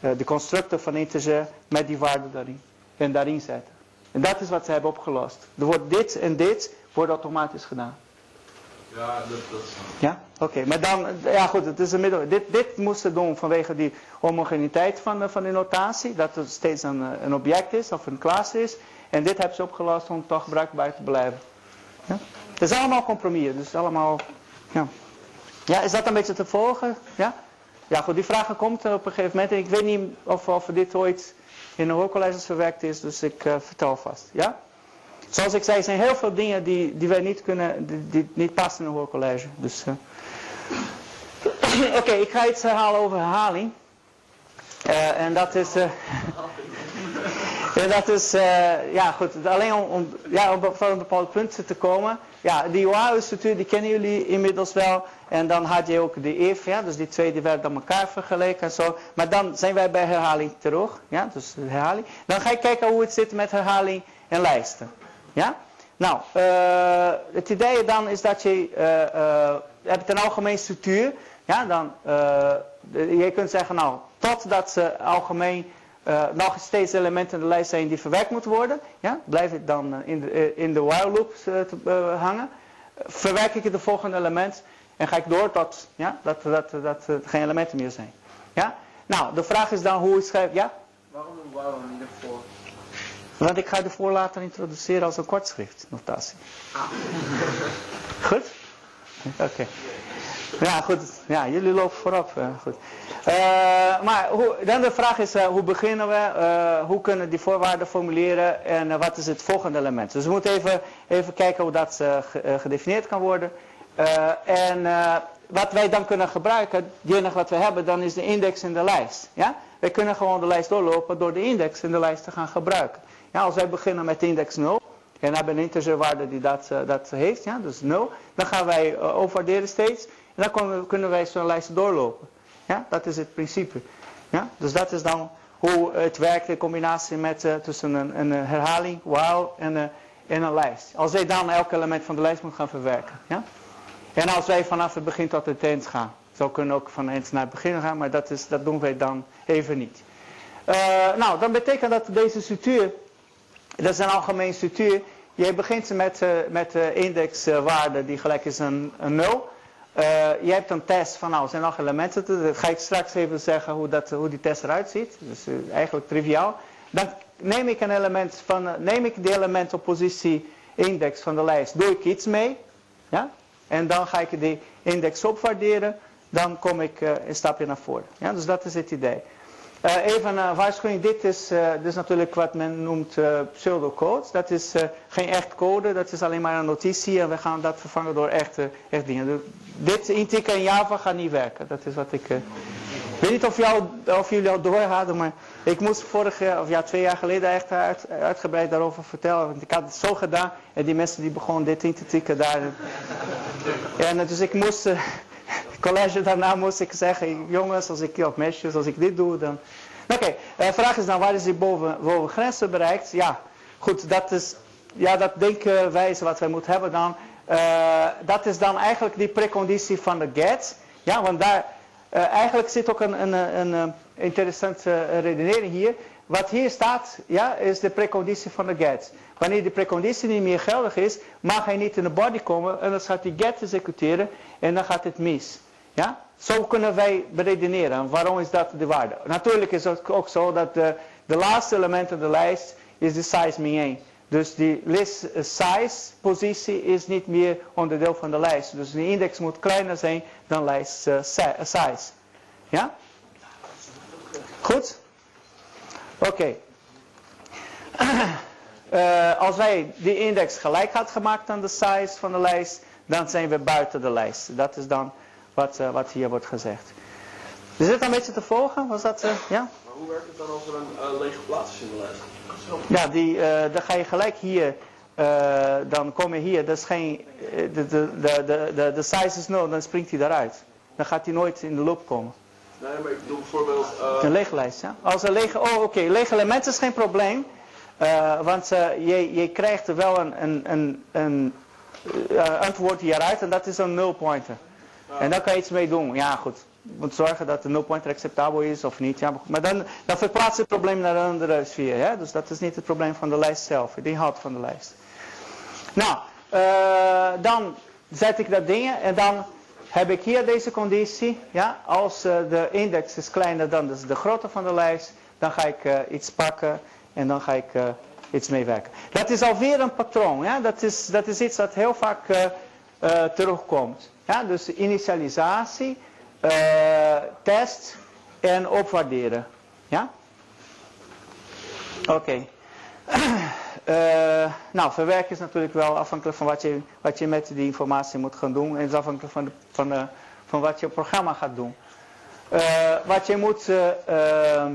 Speaker 1: eh, de constructor van integer met die waarde daarin. En daarin zetten. En dat is wat ze hebben opgelost. Er wordt dit en dit wordt automatisch gedaan.
Speaker 2: Ja, dat, dat is
Speaker 1: Ja, oké. Maar dan, ja goed, het is een middel. Dit, dit moesten doen vanwege die homogeniteit van de, van de notatie. Dat het steeds een, eh, een object is of een klas is. En dit hebben ze opgelost om toch bruikbaar te blijven. Ja? Het is allemaal compromissen. Dus allemaal, ja. Ja, is dat een beetje te volgen? Ja? Ja goed, die vraag komt op een gegeven moment. En ik weet niet of, of dit ooit in de hoorcolleges verwerkt is. Dus ik uh, vertel vast. Ja? Zoals ik zei, zijn heel veel dingen die, die wij niet kunnen, die, niet passen in een hoorcollege. Dus, uh. Oké, ik ga iets herhalen over herhaling. Uh, en dat is, en dat is, ja goed, alleen om, om, ja, om een bepaald punt te komen. Ja, die OAU-structuur, die kennen jullie inmiddels wel. En dan had je ook de if, ja, dus die twee die werden aan elkaar vergeleken en zo. Maar dan zijn wij bij herhaling terug, ja, dus herhaling. Dan ga ik kijken hoe het zit met herhaling en lijsten. Ja? Nou, uh, het idee dan is dat je, uh, uh, hebt een algemeen structuur. Ja, dan, je kunt zeggen, nou, totdat ze algemeen nog steeds elementen in de lijst zijn die verwerkt moeten worden. Ja, blijf ik dan in de, in de while loop te, hangen. Verwerk ik het volgende element en ga ik door tot, ja, dat, dat, dat, er geen elementen meer zijn. Ja? Nou, de vraag is dan hoe ik schrijf, ja?
Speaker 4: Waarom een while niet ervoor?
Speaker 1: Want ik ga de voor later introduceren als een kortschriftnotatie. Goed? Oké. Ja, goed. Ja, jullie lopen voorop. Uh, goed. Uh, maar hoe, dan de vraag is, uh, hoe beginnen we? hoe kunnen we die voorwaarden formuleren? En wat is het volgende element? Dus we moeten even, even kijken hoe dat gedefinieerd kan worden. En wat wij dan kunnen gebruiken, het enige wat we hebben, dan is de index in de lijst. Ja? Wij kunnen gewoon de lijst doorlopen door de index in de lijst te gaan gebruiken. Ja, als wij beginnen met index 0 en hebben een integerwaarde die dat, uh, dat heeft, ja, dus 0, dan gaan wij overwaarderen steeds en dan kunnen wij zo'n lijst doorlopen. Ja, dat is het principe. Ja, dus dat is dan hoe het werkt in combinatie met, tussen een, een, herhaling, while en, en een lijst. Als wij dan elk element van de lijst moeten gaan verwerken. Ja? En als wij vanaf het begin tot het eind gaan. Zo kunnen we ook van eind naar het begin gaan, maar dat, is, dat doen wij dan even niet. nou, dan betekent dat deze structuur dat is een algemeen structuur. Je begint met, uh, met de indexwaarde die gelijk is aan een 0. Uh, je hebt een test van nou, zijn nog elementen. Dat ga ik straks even zeggen hoe, dat, hoe die test eruit ziet. Dus eigenlijk triviaal. Dan neem ik een element van, neem ik die element op positie index van de lijst. Doe ik iets mee. Ja? En dan ga ik die index opwaarderen. Dan kom ik een stapje naar voren. Ja? Dus dat is het idee. Uh, even een waarschuwing, dit is, dit is natuurlijk wat men noemt uh, pseudocode. Dat is geen echt code, dat is alleen maar een notitie en we gaan dat vervangen door echte, echt dingen. Dit intikken in Java gaat niet werken, dat is wat ik... ik weet niet of, jou, of jullie al door hadden, maar ik moest vorig jaar, of ja, twee jaar geleden echt uit, uitgebreid daarover vertellen. Want ik had het zo gedaan en die mensen die begonnen dit in te tikken daar. En dus ik moest college daarna moest ik zeggen, jongens, als ik, of meisjes, als ik dit doe, dan... Oké, de eh, vraag is dan, waar is die boven, boven grenzen bereikt? Ja, goed, dat is, ja, dat denkwijze wat wij moeten hebben dan. Uh, dat is dan eigenlijk die preconditie van de get. Ja, want daar, eigenlijk zit ook een, een, een, een interessante redenering hier. Wat hier staat, ja, is de preconditie van de get. Wanneer die preconditie niet meer geldig is, mag hij niet in de body komen en dan gaat hij get executeren en dan gaat het mis. Ja? Zo kunnen wij beredeneren. Waarom is dat de waarde? Natuurlijk is het ook zo dat de, de laatste element in de lijst is de size min 1. Dus die list eh, size positie is niet meer onderdeel van de lijst. Dus de index moet kleiner zijn dan lijst uh, size. Ja? Goed? Oké. Okay. uh, als wij die index gelijk had gemaakt aan de size van de lijst, dan zijn we buiten de lijst. Dat is dan wat, uh, wat hier wordt gezegd. Is dit een beetje te volgen? Was dat, uh, ja?
Speaker 4: Maar hoe werkt het dan als er een lege plaats is in de lijst?
Speaker 1: Ja, die, dan ga je gelijk hier, dan kom je hier, dat is geen, de, de, de, de, de size is 0, dan springt hij daaruit. Dan gaat hij nooit in de loop komen.
Speaker 4: Nee, maar ik bedoel bijvoorbeeld...
Speaker 1: Een lege lijst, ja. Als een lege, oh oké, okay. lege element is geen probleem. Eh, want eh, je, je krijgt er wel een, een, een, een eh, antwoord hieruit en dat is een nulpointer. En daar kan je iets mee doen. Ja goed, je moet zorgen dat de nulpointer acceptabel is of niet. Ja, maar dan, dan verplaatst het probleem naar een andere sfeer. Hè? Dus dat is niet het probleem van de lijst zelf, de inhoud van de lijst. Nou, eh, dan zet ik dat ding en dan heb ik hier deze conditie. Ja? Als eh, de index is kleiner dan de, de grootte van de lijst, dan ga ik eh, iets pakken en dan ga ik eh, iets mee werken. Dat is alweer een patroon. Ja? Dat, is, dat is iets dat heel vaak terugkomt. Ja? Dus initialisatie, test en opwaarderen. Ja? Oké. Eh, nou, verwerken is natuurlijk wel afhankelijk van wat je, wat je met die informatie moet gaan doen. En is afhankelijk van, de, van, van wat je programma gaat doen. Eh, wat, je moet, ehm,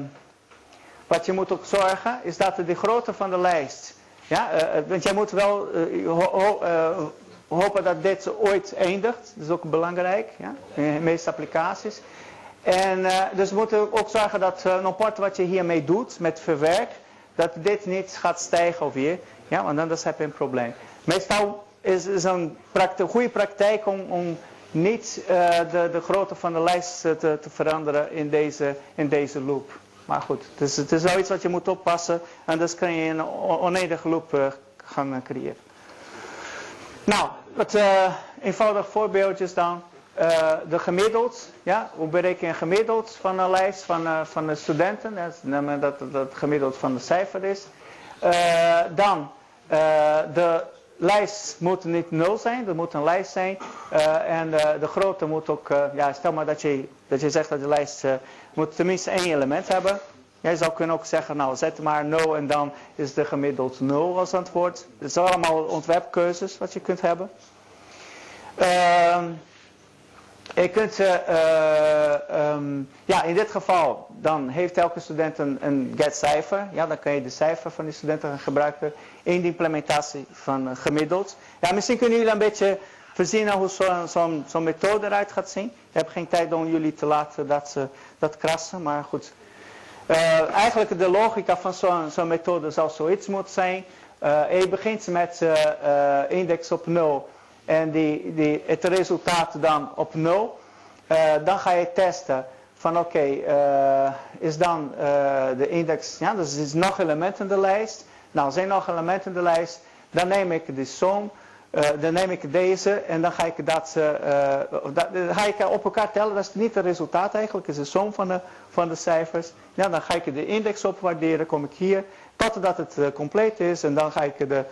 Speaker 1: wat je moet ook zorgen is dat de grootte van de lijst. Ja, want jij moet wel ho- ho- hopen dat dit ooit eindigt. Dat is ook belangrijk ja, in de meeste applicaties. En dus we moeten ook zorgen dat uh, part wat je hiermee doet met verwerk, dat dit niet gaat stijgen alweer. Ja, want anders heb je een probleem. Meestal is het een prakti- goede praktijk om, om niet eh, de, de grootte van de lijst te, te veranderen in deze, in deze loop. Maar goed, het is, het is wel iets wat je moet oppassen. Anders kan je een on- oneindige loop eh, gaan eh, creëren. Nou, wat eh eenvoudig voorbeeldjes dan. Eh, de gemiddeld, ja, hoe bereken je een gemiddeld van een lijst van, eh, van de studenten? Dat, dat het gemiddeld van de cijfer is. Eh, dan, de lijst moet niet nul zijn, dat moet een lijst zijn. En de, grootte moet ook, ja, stel maar dat je, dat je zegt dat de lijst moet tenminste één element hebben. Jij zou kunnen ook zeggen, nou zet maar 0 en dan is de gemiddeld 0 als antwoord. Het zijn allemaal ontwerpkeuzes wat je kunt hebben. Ehm, je kunt, eh, eh, ehm, ja, in dit geval, dan heeft elke student een, een get cijfer. Ja, dan kan je de cijfer van die studenten gaan gebruiken in de implementatie van eh, gemiddeld. Ja, misschien kunnen jullie een beetje verzinnen hoe zo'n zo'n zo'n methode eruit gaat zien. Ik heb geen tijd om jullie te laten dat, ze dat krassen, maar goed. Eigenlijk de logica van zo'n zo'n methode zou zoiets moeten zijn. Je begint met index op 0 en het resultaat dan op 0. Eh, dan ga je testen van oké, eh, is dan eh, de index, ja, dus is nog elementen in de lijst. Nou, zijn nog elementen in de lijst. Dan neem ik de som, dan neem ik deze en dan ga ik dat, dat ga ik op elkaar tellen. Dat is niet het resultaat eigenlijk, het is de som van de, van de cijfers. Ja, dan ga ik de index opwaarderen, kom ik hier, totdat het compleet is en dan ga ik de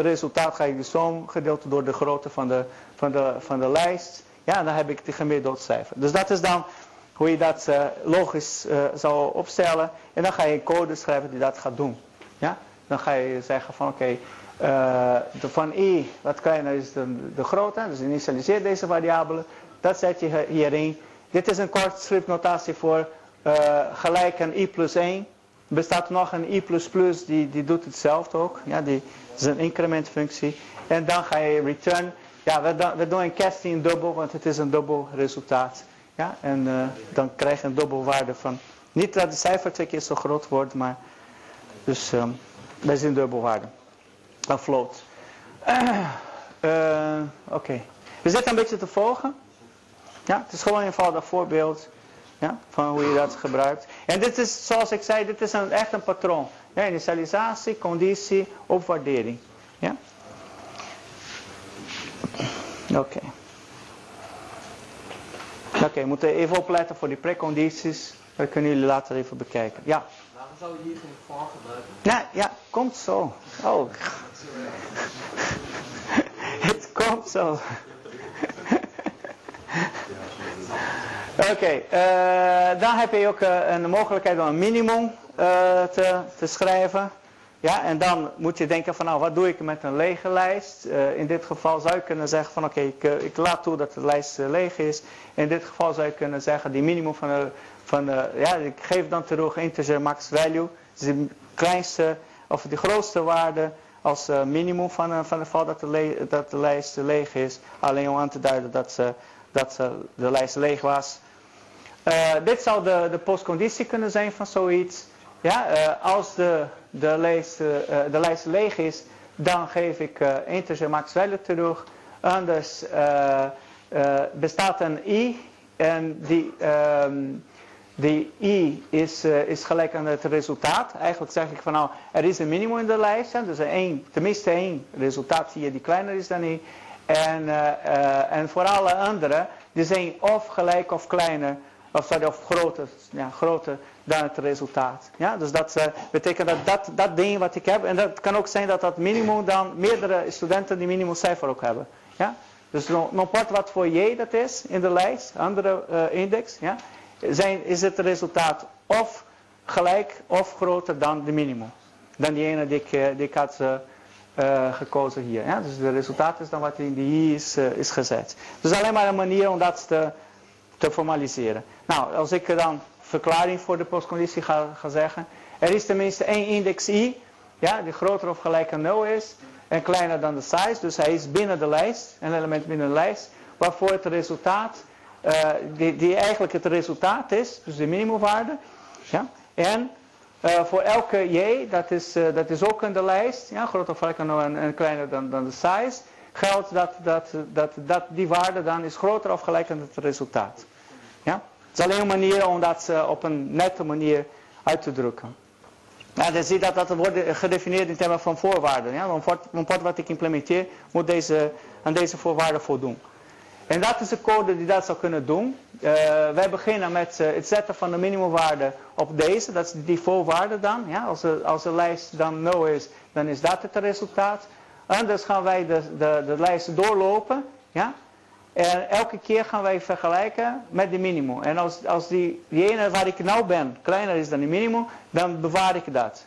Speaker 1: resultaat ga ik de som gedeeld door de grootte van de, van de, van de lijst. Ja, dan heb ik de gemiddeld cijfer. Dus dat is dan hoe je dat eh, logisch eh, zou opstellen. En dan ga je een code schrijven die dat gaat doen. Ja? Dan ga je zeggen van oké, eh, van i wat kleiner is de, de grootte. Dus initialiseer deze variabele. Dat zet je hierin. Dit is een kort schriftnotatie voor gelijk aan i plus 1. Er bestaat nog een i++, die, die doet hetzelfde ook. Ja, die is een incrementfunctie. En dan ga je return. Ja, we, we doen een casting dubbel, want het is een dubbel resultaat. Ja, en eh, dan krijg je een dubbel waarde van. Niet dat de cijfer twee keer zo groot wordt, maar. Dus ehm dat is een dubbelwaarde. Een float. Eh, Oké. We zitten een beetje te volgen. Ja, het is gewoon een eenvoudig voorbeeld. Ja, van hoe je dat gebruikt. En dit is, zoals ik zei, dit is een, echt een patroon. Ja, initialisatie, conditie, opwaardering. Ja? Oké. Oké, we moeten even opletten voor die precondities. Dat kunnen jullie later even bekijken. Ja.
Speaker 3: Waarom zou je hier geen for gebruiken?
Speaker 1: Ja, ja, komt zo. Oh. Het komt zo. Oké, eh, dan heb je ook eh, een mogelijkheid om een minimum eh, te, te schrijven. Ja, en dan moet je denken van nou, wat doe ik met een lege lijst? In dit geval zou je kunnen zeggen van oké, ik, ik laat toe dat de lijst leeg is. In dit geval zou je kunnen zeggen die minimum van de, van ja, ik geef dan terug integer max value. Dus de kleinste of de grootste waarde als minimum van, van de geval dat de, dat de lijst leeg is. Alleen om aan te duiden dat, ze, dat de lijst leeg was. Eh, dit zou de, de postconditie kunnen zijn van zoiets. Ja, eh, als de, de, lijst, eh, de lijst leeg is, dan geef ik integer max value terug. Anders bestaat een i en die, um, die i is, is gelijk aan het resultaat. Eigenlijk zeg ik van nou, er is een minimum in de lijst. Hè, dus één, tenminste één resultaat hier die kleiner is dan i. En, en voor alle anderen, die zijn of gelijk of kleiner, of, of groter, dan het resultaat. Ja, dus dat uh, betekent dat, dat dat ding wat ik heb, en dat kan ook zijn dat dat minimum dan meerdere studenten die minimumcijfer ook hebben. Ja? Dus non part wat voor J dat is in de lijst, andere uh, index, ja, zijn, is het resultaat of gelijk of groter dan de minimum. Dan die ene die ik, uh, die had gekozen hier. Ja? Dus het resultaat is dan wat in die I is, is gezet. Dus alleen maar een manier om dat te, te formaliseren. Nou, als ik dan verklaring voor de postconditie ga, ga zeggen. Er is tenminste één index i, ja, die groter of gelijk aan 0 is en kleiner dan de size. Dus hij is binnen de lijst, een element binnen de lijst, waarvoor het resultaat, uh, die, die eigenlijk het resultaat is, dus de minimumwaarde. Ja, en uh, voor elke j, dat is, uh, dat is ook in de lijst, ja, groter of gelijk aan 0 en, en kleiner dan, dan de size, geldt dat, dat, dat, dat die waarde dan is groter of gelijk aan het resultaat. Ja? Het is alleen een manier om dat uh, op een nette manier uit te drukken. Ja, dan zie je dat dat wordt gedefinieerd in termen van voorwaarden. Ja? Een port wat ik implementeer moet deze, aan deze voorwaarden voldoen. En dat is de code die dat zou kunnen doen. Uh, wij beginnen met uh, het zetten van de minimumwaarde op deze. Dat is die voorwaarde dan. Ja? Als, de, als de lijst dan 0 is, dan is dat het resultaat. Anders gaan wij de, de, de lijst doorlopen. Ja? En elke keer gaan wij vergelijken met de minimum. En als, als die, die ene waar ik nou ben kleiner is dan die minimum, dan bewaar ik dat.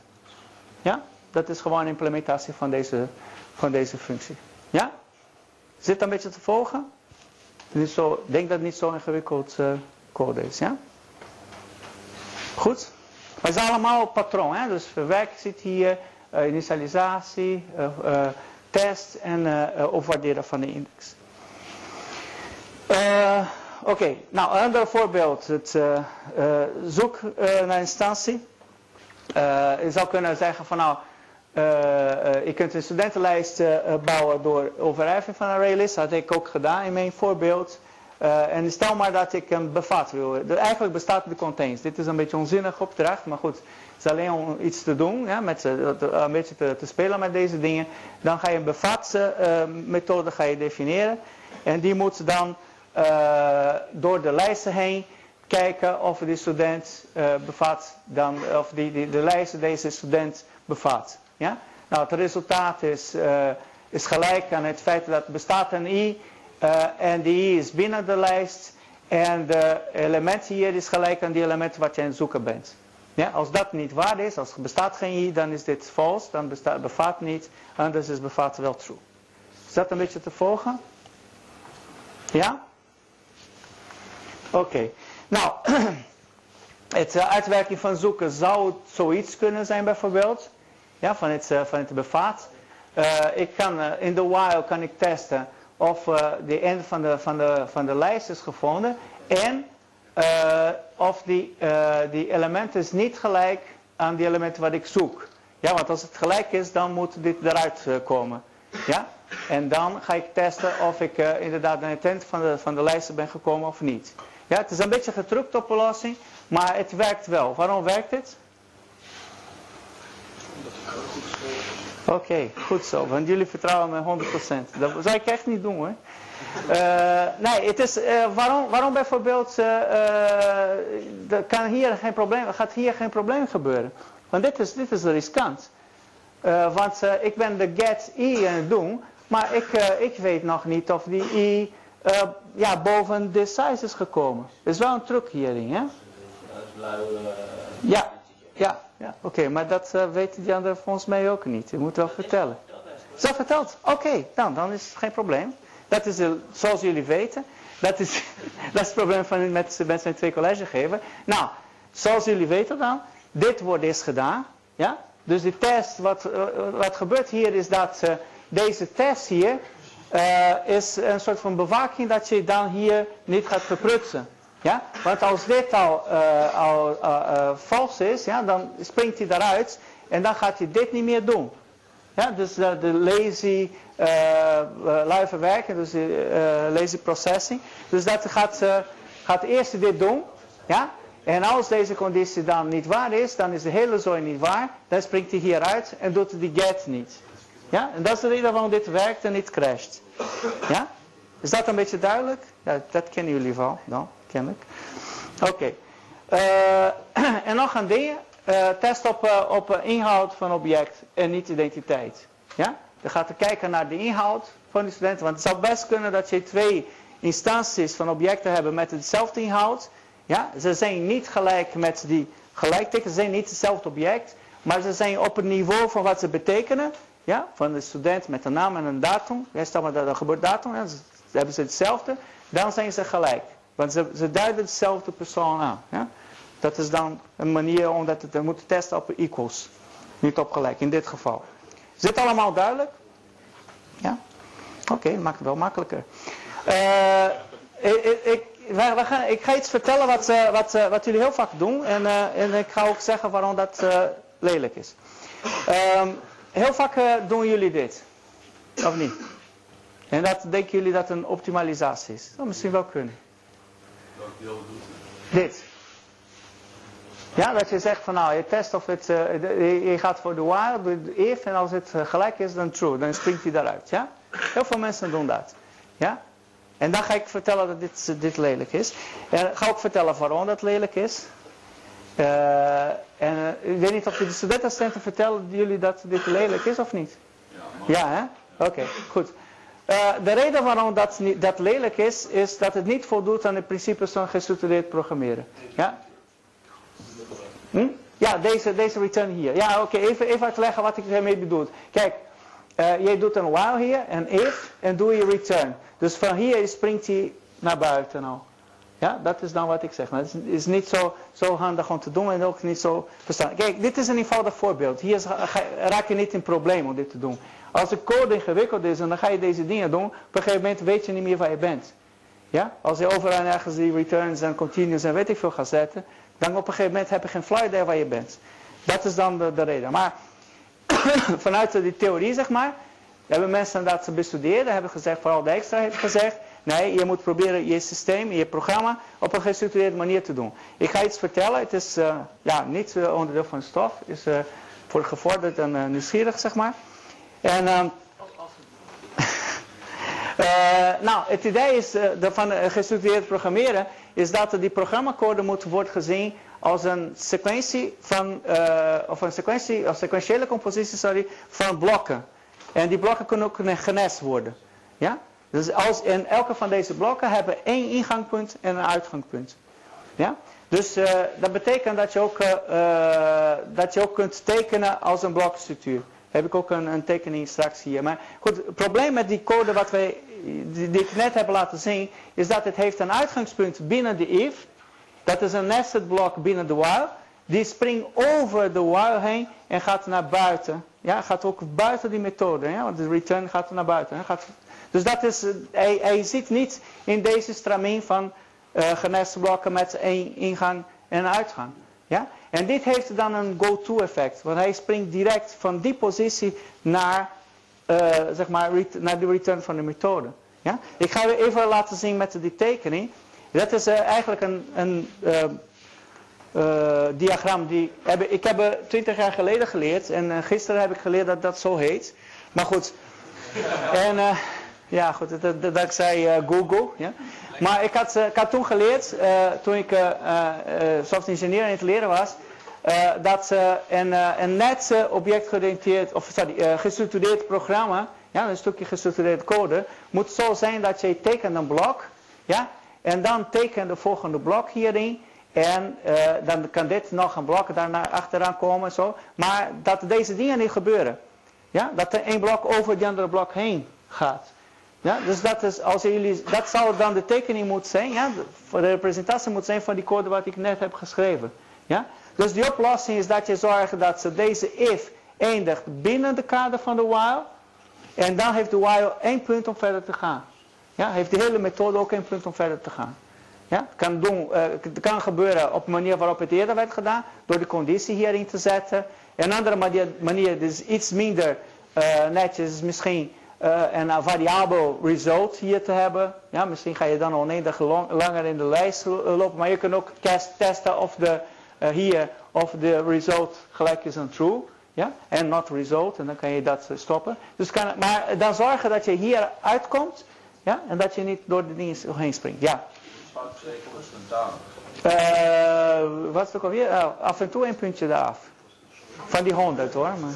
Speaker 1: Ja? Dat is gewoon een implementatie van deze, van deze functie. Ja? Zit een beetje te volgen? Niet zo, ik denk dat het niet zo ingewikkeld uh, code is. Ja? Goed? Maar het is allemaal patroon. Hè? Dus verwerken zit hier, uh, initialisatie, test en opwaarderen van de index. Uh, Oké, nou een ander voorbeeld. Het uh, uh, zoek naar instantie. je zou kunnen zeggen van nou, je kunt een studentenlijst bouwen door overheffing van een arraylist. Dat had ik ook gedaan in mijn voorbeeld. en stel maar dat ik een bevat wil. eigenlijk bestaat de contains. Dit is een beetje onzinnig opdracht, maar goed. Het is alleen om iets te doen, ja, met, een beetje te, te, spelen met deze dingen. Dan ga je een bevat methode ga je definiëren. En die moet dan uh, door de lijsten heen kijken of die student uh, bevat, dan, of die, die, de lijst deze student bevat. Ja? Nou, het resultaat is, uh, is gelijk aan het feit dat bestaat een i en die i is binnen de lijst en de element hier is gelijk aan die element wat je aan het zoeken bent. Ja, als dat niet waar is, als er bestaat geen i, dan is dit false, dan bestaat, bevat niet, anders is bevat wel true. Is dat een beetje te volgen? Ja? Oké. Nou, het uh, uitwerking van zoeken zou zoiets kunnen zijn bijvoorbeeld. Ja, van het, uh, van het bevat. Uh, ik kan, in de while kan ik testen of de eind van de, van, de, van de lijst is gevonden. En of die, die element is niet gelijk aan die elementen wat ik zoek. Ja, want als het gelijk is, dan moet dit eruit komen. Ja? En dan ga ik testen of ik inderdaad naar het eind van de, van de lijst ben gekomen of niet. Ja, het is een beetje getrukte oplossing, maar het werkt wel. Waarom werkt het? Oké, goed zo. Want jullie vertrouwen me 100%. Dat zou ik echt niet doen hoor. Uh, nee, het is, uh, waarom, waarom bijvoorbeeld uh, kan hier geen probleem, gaat hier geen probleem gebeuren? Want dit is, dit is riskant. want ik ben de get i aan het doen, maar ik, ik weet nog niet of die i uh, ja, boven de size is gekomen. Dat is wel een truc hierin, hè? Ja, ja, ja. oké, maar dat uh, weten die anderen volgens mij ook niet. Je moet wel vertellen. Zo verteld? Oké, dan, dan is het geen probleem. Dat is, de, zoals jullie weten, dat is, dat is het probleem van met, met zijn twee collegegever. Nou, zoals jullie weten dan, dit wordt eens gedaan. Ja? Dus die test, wat, wat gebeurt hier is dat deze test hier, uh, is een soort van bewaking dat je dan hier niet gaat verprutsen. Ja? Want als dit al, uh, al uh, vals is, ja, dan springt hij daaruit en dan gaat hij dit niet meer doen. Ja, dus de, lazy lui verwerken, dus de lazy processing. Dus dat gaat, gaat eerst dit doen. Ja? En als deze conditie dan niet waar is, dan is de hele zooi niet waar. Dan springt hij hieruit en doet die get niet. Ja? En dat is de reden waarom dit werkt en niet crasht. Ja? Is dat een beetje duidelijk? Ja, dat kennen jullie wel, dan, kennelijk. Oké. Eh, en nog een ding. Uh, test op, uh, op inhoud van object en niet identiteit. Ja? Dan gaat kijken naar de inhoud van de studenten. Want het zou best kunnen dat je twee instanties van objecten hebben met hetzelfde inhoud. Ja? Ze zijn niet gelijk met die gelijkteken. Ze zijn niet hetzelfde object. Maar ze zijn op het niveau van wat ze betekenen. Ja? Van de student met een naam en een datum. Stel maar dat de geboortedatum. Ja, hebben ze hetzelfde. Dan zijn ze gelijk. Want ze, ze duiden dezelfde persoon aan. Ja? Dat is dan een manier omdat het, we moeten testen op equals. Niet op gelijk, in dit geval. Is dit allemaal duidelijk? Ja? Oké, okay, maakt het wel makkelijker. Uh, ik, ik, ga iets vertellen wat, uh, wat, uh, wat jullie heel vaak doen. En, en ik ga ook zeggen waarom dat lelijk is. Um, heel vaak doen jullie dit. Of niet? En dat denken jullie dat een optimalisatie is? Dat zou misschien wel kunnen. Dit. Ja, dat je zegt van nou, je test of het, uh, je gaat voor de de if, en als het uh, gelijk is, dan true. Dan springt hij daaruit, ja. Heel veel mensen doen dat, ja. En dan ga ik vertellen dat dit, dit lelijk is. En ga ook vertellen waarom dat lelijk is. Uh, en ik weet niet of de studentenassistenten vertellen jullie dat dit lelijk is of niet? Ja, ja hè? Oké, goed. Uh, de reden waarom dat, dat lelijk is, is dat het niet voldoet aan de principes van gestructureerd programmeren. Ja? Hm? Ja, deze, deze return hier. Ja, oké, even, even uitleggen wat ik ermee bedoel. Kijk, jij doet een while hier, een if, en doe je return. Dus van hier springt hij naar buiten al. Ja, dat is dan wat ik zeg. Maar het is, niet zo, zo handig om te doen en ook niet zo verstaan. Kijk, dit is een eenvoudig voorbeeld. Hier raak je niet in probleem om dit te doen. Als de code ingewikkeld is en dan ga je deze dingen doen, op een gegeven moment weet je niet meer waar je bent. Ja? Als je overal ergens die returns en continues en weet ik veel gaat zetten, dan op een gegeven moment heb je geen fly daar waar je bent. Dat is dan de, de reden. Maar vanuit die theorie, zeg maar, hebben mensen dat ze bestudeerden, hebben gezegd, vooral de extra heeft gezegd, nee, je moet proberen je systeem, je programma op een gestructureerde manier te doen. Ik ga iets vertellen, het is uh, ja, niet uh, onderdeel van stof, het is uh, voor gevorderd en nieuwsgierig, zeg maar. En, uh, nou, het idee is, uh, van gestructureerd programmeren is dat die programmacode moet worden gezien als een sequentie van, of een sequentie, of sequentiële compositie, sorry, van blokken. En die blokken kunnen ook genest worden. Ja? Dus als, en elke van deze blokken hebben één ingangpunt en een uitgangspunt. Ja? Dus dat betekent dat je, ook, dat je ook kunt tekenen als een blokstructuur heb ik ook een, een tekening straks hier. Maar goed, het probleem met die code wat wij, die, ik net heb laten zien, is dat het heeft een uitgangspunt binnen de if. Dat is een nested blok binnen de while. Die springt over de while heen en gaat naar buiten. Ja, gaat ook buiten die methode. Ja, want de return gaat naar buiten. Gaat, dus dat is, hij, hij zit niet in deze stramien van uh, geneste blokken met één ingang en uitgang. Ja? En dit heeft dan een go-to effect. Want hij springt direct van die positie naar, uh, zeg maar, naar de return van de methode. Ja? Ik ga u even laten zien met die tekening. Dat is eigenlijk een, een diagram die heb, ik heb 20 jaar geleden geleerd. En gisteren heb ik geleerd dat dat zo heet. Maar goed. En ja, goed, dat, dat, zei Google. Ja? Maar ik had, ik had toen geleerd, toen ik software-ingenieur in het leren was, dat een, uh, een net objectgeoriënteerd, of sorry, gestructureerd programma, ja, een stukje gestructureerde code, moet zo zijn dat je tekent een blok, ja, en dan teken de volgende blok hierin, en dan kan dit nog een blok daarna achteraan komen, zo, maar dat deze dingen niet gebeuren. Ja, dat er één blok over die andere blok heen gaat. Ja, dus dat, is, als jullie, dat zou dan de tekening moeten zijn, ja, de representatie moet zijn van die code wat ik net heb geschreven. Ja? Dus die oplossing is dat je zorgt dat ze deze if eindigt binnen de kader van de while. En dan heeft de while één punt om verder te gaan. Ja, heeft de hele methode ook één punt om verder te gaan. Ja, kan, doen, eh, het kan gebeuren op een manier waarop het eerder werd gedaan, door de conditie hierin te zetten. Een andere manier, manier is iets minder eh, netjes, is misschien eh, een variabel result hier te hebben. Ja, misschien ga je dan oneindig lang, langer in de lijst lopen, maar je kunt ook testen of de, hier of de result gelijk is aan true. Ja, en not result, en dan kan je dat stoppen. Dus kan, maar dan zorgen dat je hier uitkomt, ja, en dat je niet door de dingen heen springt. Ja. Wat is ook alweer? Uh, af en toe een puntje eraf. Van die 100 hoor. Maar...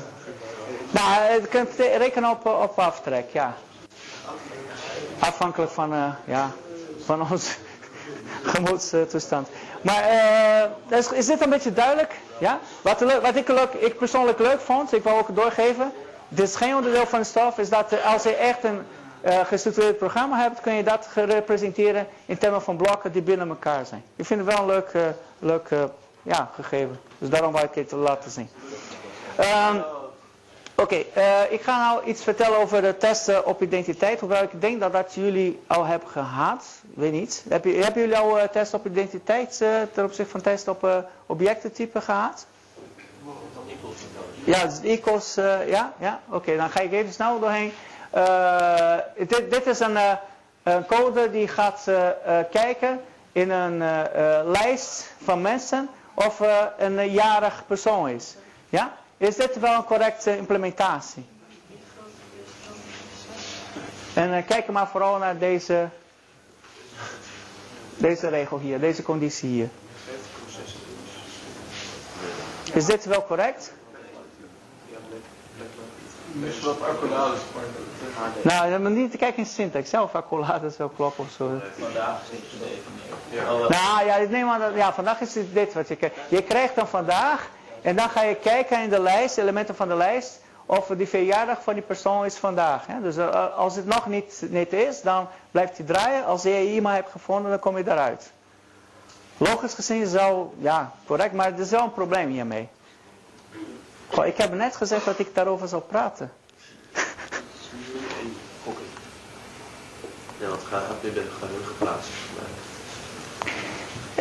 Speaker 1: Nou, je kunt rekenen op, aftrek, ja. Afhankelijk van, uh, ja, van ons gemoedstoestand. Maar uh, is, is, dit een beetje duidelijk? Ja? Wat, wat ik, leuk, ik persoonlijk leuk vond, ik wil ook doorgeven. Dit is geen onderdeel van de stof, is dat als je echt een gestructureerd programma hebt, kun je dat representeren in termen van blokken die binnen elkaar zijn. Ik vind het wel een leuk, leuk ja, gegeven. Dus daarom wil ik het laten zien. Um, Oké, okay, ik ga nou iets vertellen over de testen op identiteit. Hoewel ik denk dat dat jullie al hebben gehad. Weet niet. Heb je, hebben jullie al testen op identiteit ten opzichte van testen op objectentype gehad? Ja, dus equals, ja, ja. Oké, dan ga ik even snel doorheen. Uh, dit, dit, is een, uh, een, code die gaat uh, kijken in een lijst van mensen of een jarig persoon is. Ja? Is dit wel een correcte implementatie? En kijk maar vooral naar deze, deze regel hier, deze conditie hier. Is dit wel correct? Nou, maar niet te kijken in syntax. Zelf accolades wel kloppen of zo.
Speaker 3: Vandaag is het gedefinieerd.
Speaker 1: Nou ja, neem maar dat, ja, vandaag is dit wat je krijgt. Je krijgt dan vandaag en dan ga je kijken in de lijst, elementen van de lijst, of die verjaardag van die persoon is vandaag. Hè? Dus uh, als het nog niet, niet is, dan blijft hij draaien. Als je iemand hebt gevonden, dan kom je eruit. Logisch gezien wel, ja, correct, maar er is wel een probleem hiermee. Goh, ik heb net gezegd dat ik daarover zou praten.
Speaker 3: Ja, want gaat weer de geheugen plaatsen.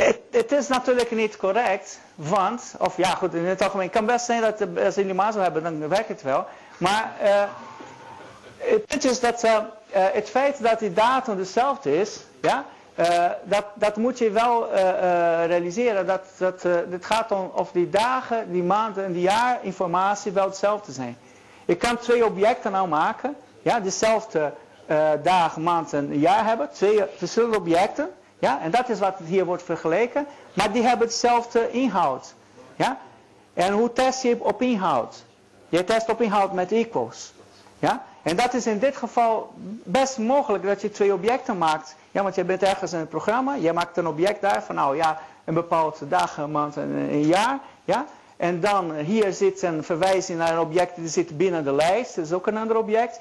Speaker 1: Het, het, is natuurlijk niet correct, want, of ja goed, in het algemeen, kan best zijn dat jullie maar zo hebben, dan werkt het wel. Maar uh, het is dat uh, het feit dat die datum dezelfde is, ja, dat, dat moet je wel realiseren. Dat, dat, het gaat om of die dagen, die maanden en die jaar informatie wel hetzelfde zijn. Je kan twee objecten nou maken. Ja, dezelfde dag, maand en jaar hebben. Twee verschillende objecten. Ja, en dat is wat hier wordt vergeleken. Maar die hebben hetzelfde inhoud. Ja? En hoe test je op inhoud? Je test op inhoud met equals. Ja? En dat is in dit geval best mogelijk dat je twee objecten maakt ja, want je bent ergens in het programma, je maakt een object daar van nou ja, een bepaalde dag, een maand en een jaar. Ja? En dan hier zit een verwijzing naar een object die zit binnen de lijst, dat is ook een ander object.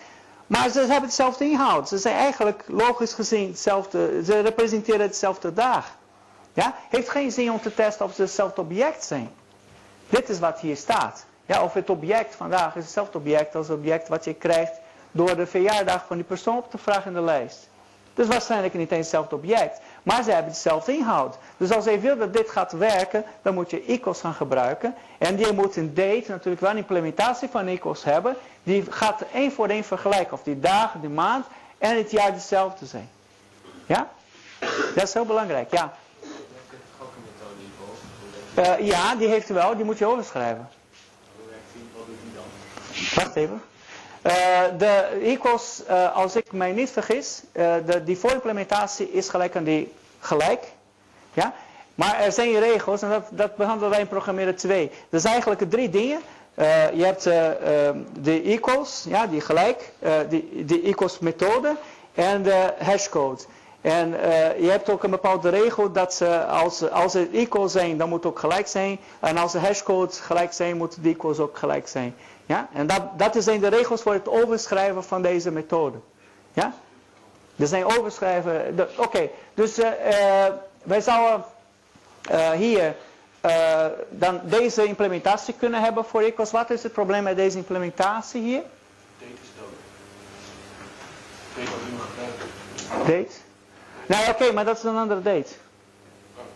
Speaker 1: Maar ze hebben hetzelfde inhoud. Ze zijn eigenlijk logisch gezien hetzelfde, ze representeren hetzelfde dag. Ja? Heeft geen zin om te testen of ze hetzelfde object zijn. Dit is wat hier staat. Ja, of het object vandaag is hetzelfde object als het object wat je krijgt door de verjaardag van die persoon op te vragen in de lijst. Dus waarschijnlijk niet eens hetzelfde object. Maar ze hebben hetzelfde inhoud. Dus als je wil dat dit gaat werken, dan moet je equals gaan gebruiken. En die moet een date natuurlijk wel een implementatie van equals hebben. Die gaat één voor één vergelijken of die dagen, die maand en het jaar hetzelfde zijn. Ja? Dat is heel belangrijk, ja. Uh, ja, die heeft u wel, die moet je overschrijven. Wacht even. Uh, de equals, uh, als ik mij niet vergis, de default implementatie is gelijk aan die gelijk. Ja? Maar er zijn regels en dat, dat behandelen wij in programmeren 2. Dat zijn eigenlijk drie dingen. je hebt de equals, ja, die gelijk, die, de equals methode en de hashcode. En je hebt ook een bepaalde regel dat ze, als, als ze equal zijn, dan moet het ook gelijk zijn. En als de hashcode gelijk zijn, moeten de equals ook gelijk zijn. Ja? En dat, dat zijn de regels voor het overschrijven van deze methode. Ja? Er zijn overschrijven. Oké, dus wij zouden uh, hier dan deze implementatie kunnen hebben voor equals. Wat is het probleem met deze implementatie hier? Date? Nou oké, okay, maar dat is een andere date.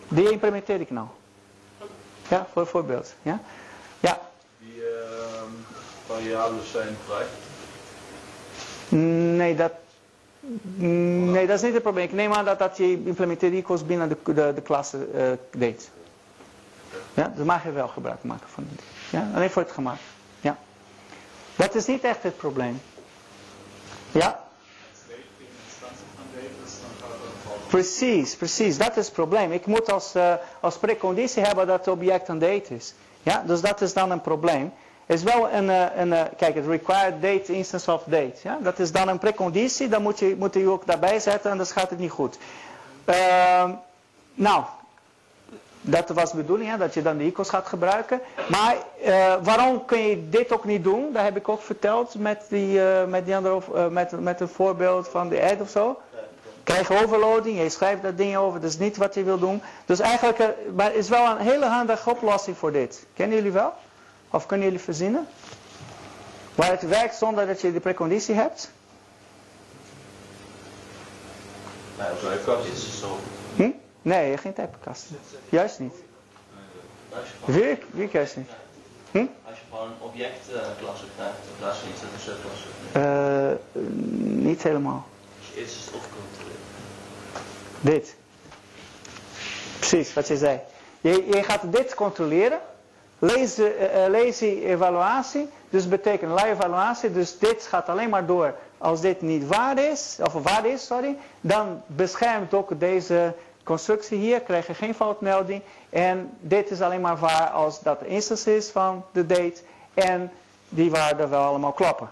Speaker 1: Die implementeer ik nou. Ja, voor voorbeeld. Ja, ja.
Speaker 2: Die ehm, variabelen zijn vrij.
Speaker 1: Nee, dat, nee, dat is niet het probleem. Ik neem aan dat, dat je implementeert equals binnen de, de, de klasse eh date. Ja, dus mag je wel gebruik maken van. Ja, alleen voor het gemak. Ja. Dat is niet echt het probleem. Ja, precies, precies. Dat is het probleem. Ik moet als, eh, als preconditie hebben dat het object een date is. Ja, dus dat is dan een probleem. Is wel een, eh, een eh, kijk, het required date instance of date. Ja? Dat is dan een preconditie, dan moet je, moet je ook daarbij zetten, anders gaat het niet goed. Ehm, nou, dat was de bedoeling, hè, dat je dan de equals gaat gebruiken. Maar eh, waarom kun je dit ook niet doen? Dat heb ik ook verteld met, die, met, die andere, met, met een voorbeeld van de add of zo. Krijg overloading, je schrijft dat ding over, dat is niet wat je wil doen. Dus eigenlijk maar is wel een hele handige oplossing voor dit. Kennen jullie wel? Of kunnen jullie verzinnen? Waar het werkt zonder dat je de preconditie hebt?
Speaker 2: Heeft Kast.
Speaker 3: dit is zo.
Speaker 1: Hm? Nee, geen typekast. Juist niet.
Speaker 3: Je
Speaker 1: Wie, wie juist niet? Hm?
Speaker 3: als je gewoon een objectklasse krijgt, in plaats van iets dat een subklasse
Speaker 1: Eh, niet helemaal.
Speaker 3: Dus eerst is het.
Speaker 1: Dit. Precies, wat je zei. Je, je gaat dit controleren. De eh, eh, lazy evaluatie. Dus betekent live evaluatie. Dus dit gaat alleen maar door als dit niet waar is. Of waar is, sorry. Dan beschermt ook deze constructie hier. Krijg je geen foutmelding. En dit is alleen maar waar als dat de instance is van de date. En die waarden wel allemaal kloppen.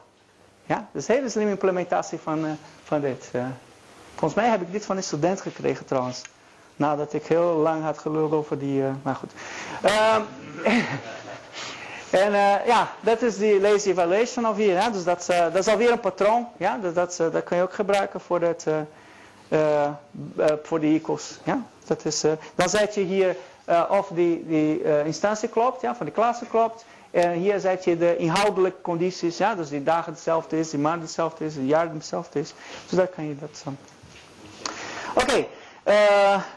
Speaker 1: Ja, dus hele slimme implementatie van, eh, van dit. Volgens mij heb ik dit van een student gekregen trouwens. Nadat ik heel lang had geluld over die... maar goed. Ehm, en eh, ja, dat is die lazy evaluation alweer. Hè? Dus dat, eh, dat is alweer een patroon. Ja? Dus dat, eh, dat kun je ook gebruiken voor, eh, voor de equals. Ja? Dat is, dan zet je hier of die, die instantie klopt, ja, van de klasse klopt. En hier zet je de inhoudelijke condities, ja, dus die dagen hetzelfde is, die maand hetzelfde is, die jaar hetzelfde is. Dus dan kan je dat. Oké,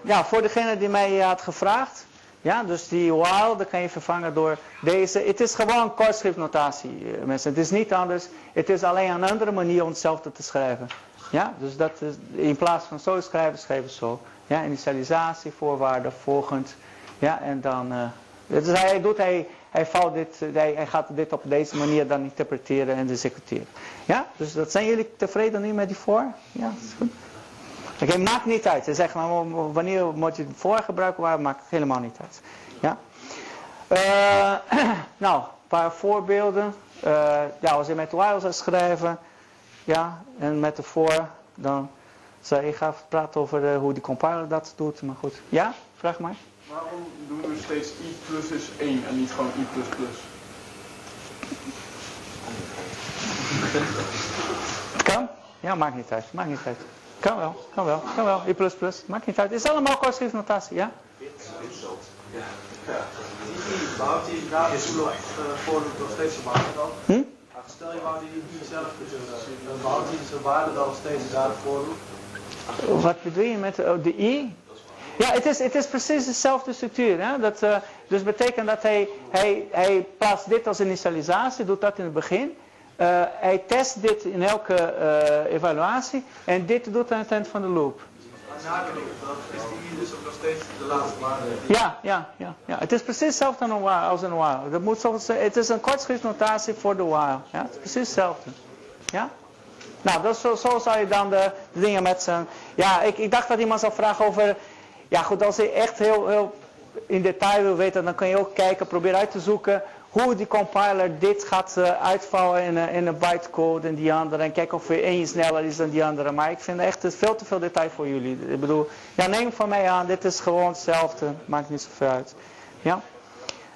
Speaker 1: ja, voor degene die mij had gevraagd, ja, dus die while, dat kan je vervangen door deze. Het is gewoon kortschriftnotatie, eh, mensen. Het is niet anders. Het is alleen een andere manier om hetzelfde te schrijven. Ja, dus dat is, in plaats van zo schrijven, schrijven zo. Ja, initialisatie, voorwaarden, volgend. Ja, en dan, dus hij doet, hij, hij, vouwt dit, eh, hij, hij gaat dit op deze manier dan interpreteren en executeren. Ja, dus dat zijn jullie tevreden nu met die voor? Ja, dat is goed. Oké, maakt niet uit. Ze zeggen nou, wanneer moet je het voor gebruiken, waar maakt helemaal niet uit. Ja? Eh, nou, een paar voorbeelden. Eh, ja, als je met while zou schrijven, ja, en met de voor, dan zou ik ga praten over eh, hoe die compiler dat doet. Maar goed, ja, vraag maar.
Speaker 4: Waarom doen we steeds i plus is 1 en niet gewoon i plus plus?
Speaker 1: Het kan? Ja, maakt niet uit. Maakt niet uit. Kan wel, kan wel, kan wel. I++, maakt niet uit. Het is allemaal kortschriftnotatie, ja?
Speaker 5: Behoudt hij na de toeloop voor nog steeds zijn waarde dan?
Speaker 1: Hm?
Speaker 5: Stel je wou die niet zelf dus, dan behoudt hij zijn waarde dan nog steeds daar voor
Speaker 1: Wat bedoel je met oh, de i? Ja, het is, het is precies dezelfde structuur. Hè? Dat, eh, dus betekent dat hij, hij, hij plaatst dit als initialisatie, doet dat in het begin. Eh, hij test dit in elke eh, evaluatie en dit doet aan het eind van de loop. Ja, ja, ja, ja. Het is precies hetzelfde als een while. Dat moet het is een kortschriftnotatie voor de while. Ja? Het is precies hetzelfde. Ja? Nou, dat zo, zo zou je dan de, dingen met zijn... Ja, ik, ik dacht dat iemand zou vragen over... Ja goed, als je echt heel, heel in detail wil weten, dan kun je ook kijken, proberen uit te zoeken hoe die compiler dit gaat uh, uitvouwen in, uh, in een bytecode en die andere. En kijken of er één sneller is dan die andere. Maar ik vind echt veel te veel detail voor jullie. Ik bedoel, ja neem van mij aan, dit is gewoon hetzelfde. Maakt niet zoveel uit. Ja?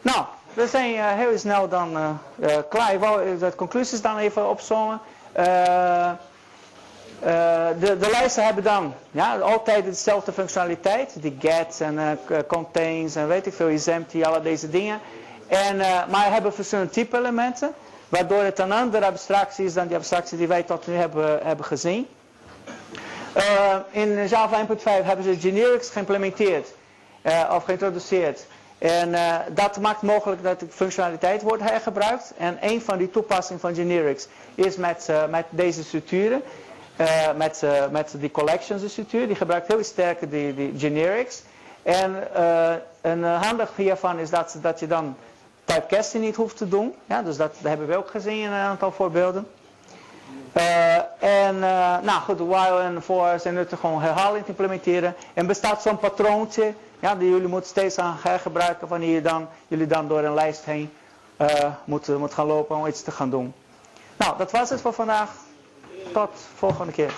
Speaker 1: Nou, we zijn uh, heel snel dan klaar. Ik wou de conclusies dan even opzommen. De, de lijsten hebben dan ja, altijd dezelfde functionaliteit. Die get en contains en weet ik veel, is empty, alle deze dingen. En, uh, maar hebben verschillende type elementen. Waardoor het een andere abstractie is dan die abstractie die wij tot nu hebben, hebben gezien. in Java 1.5 hebben ze generics geïmplementeerd. eh, of geïntroduceerd. En eh, dat maakt mogelijk dat de functionaliteit wordt hergebruikt. En een van die toepassingen van generics is met, eh, met deze structuren. eh, met, eh, met die collections structuur. Die gebruikt heel sterk die, die generics. En eh, een eh, handig hiervan is dat, dat je dan typecasting niet hoeft te doen. Ja, dus dat, hebben we ook gezien in een aantal voorbeelden. Eh, en eh, nou goed, while en for zijn nuttig om herhaling te implementeren. En bestaat zo'n patroontje, ja, die jullie moeten steeds aan hergebruiken wanneer je dan, jullie dan door een lijst heen eh moeten moet gaan lopen om iets te gaan doen. Nou, dat was het voor vandaag. Tot volgende keer.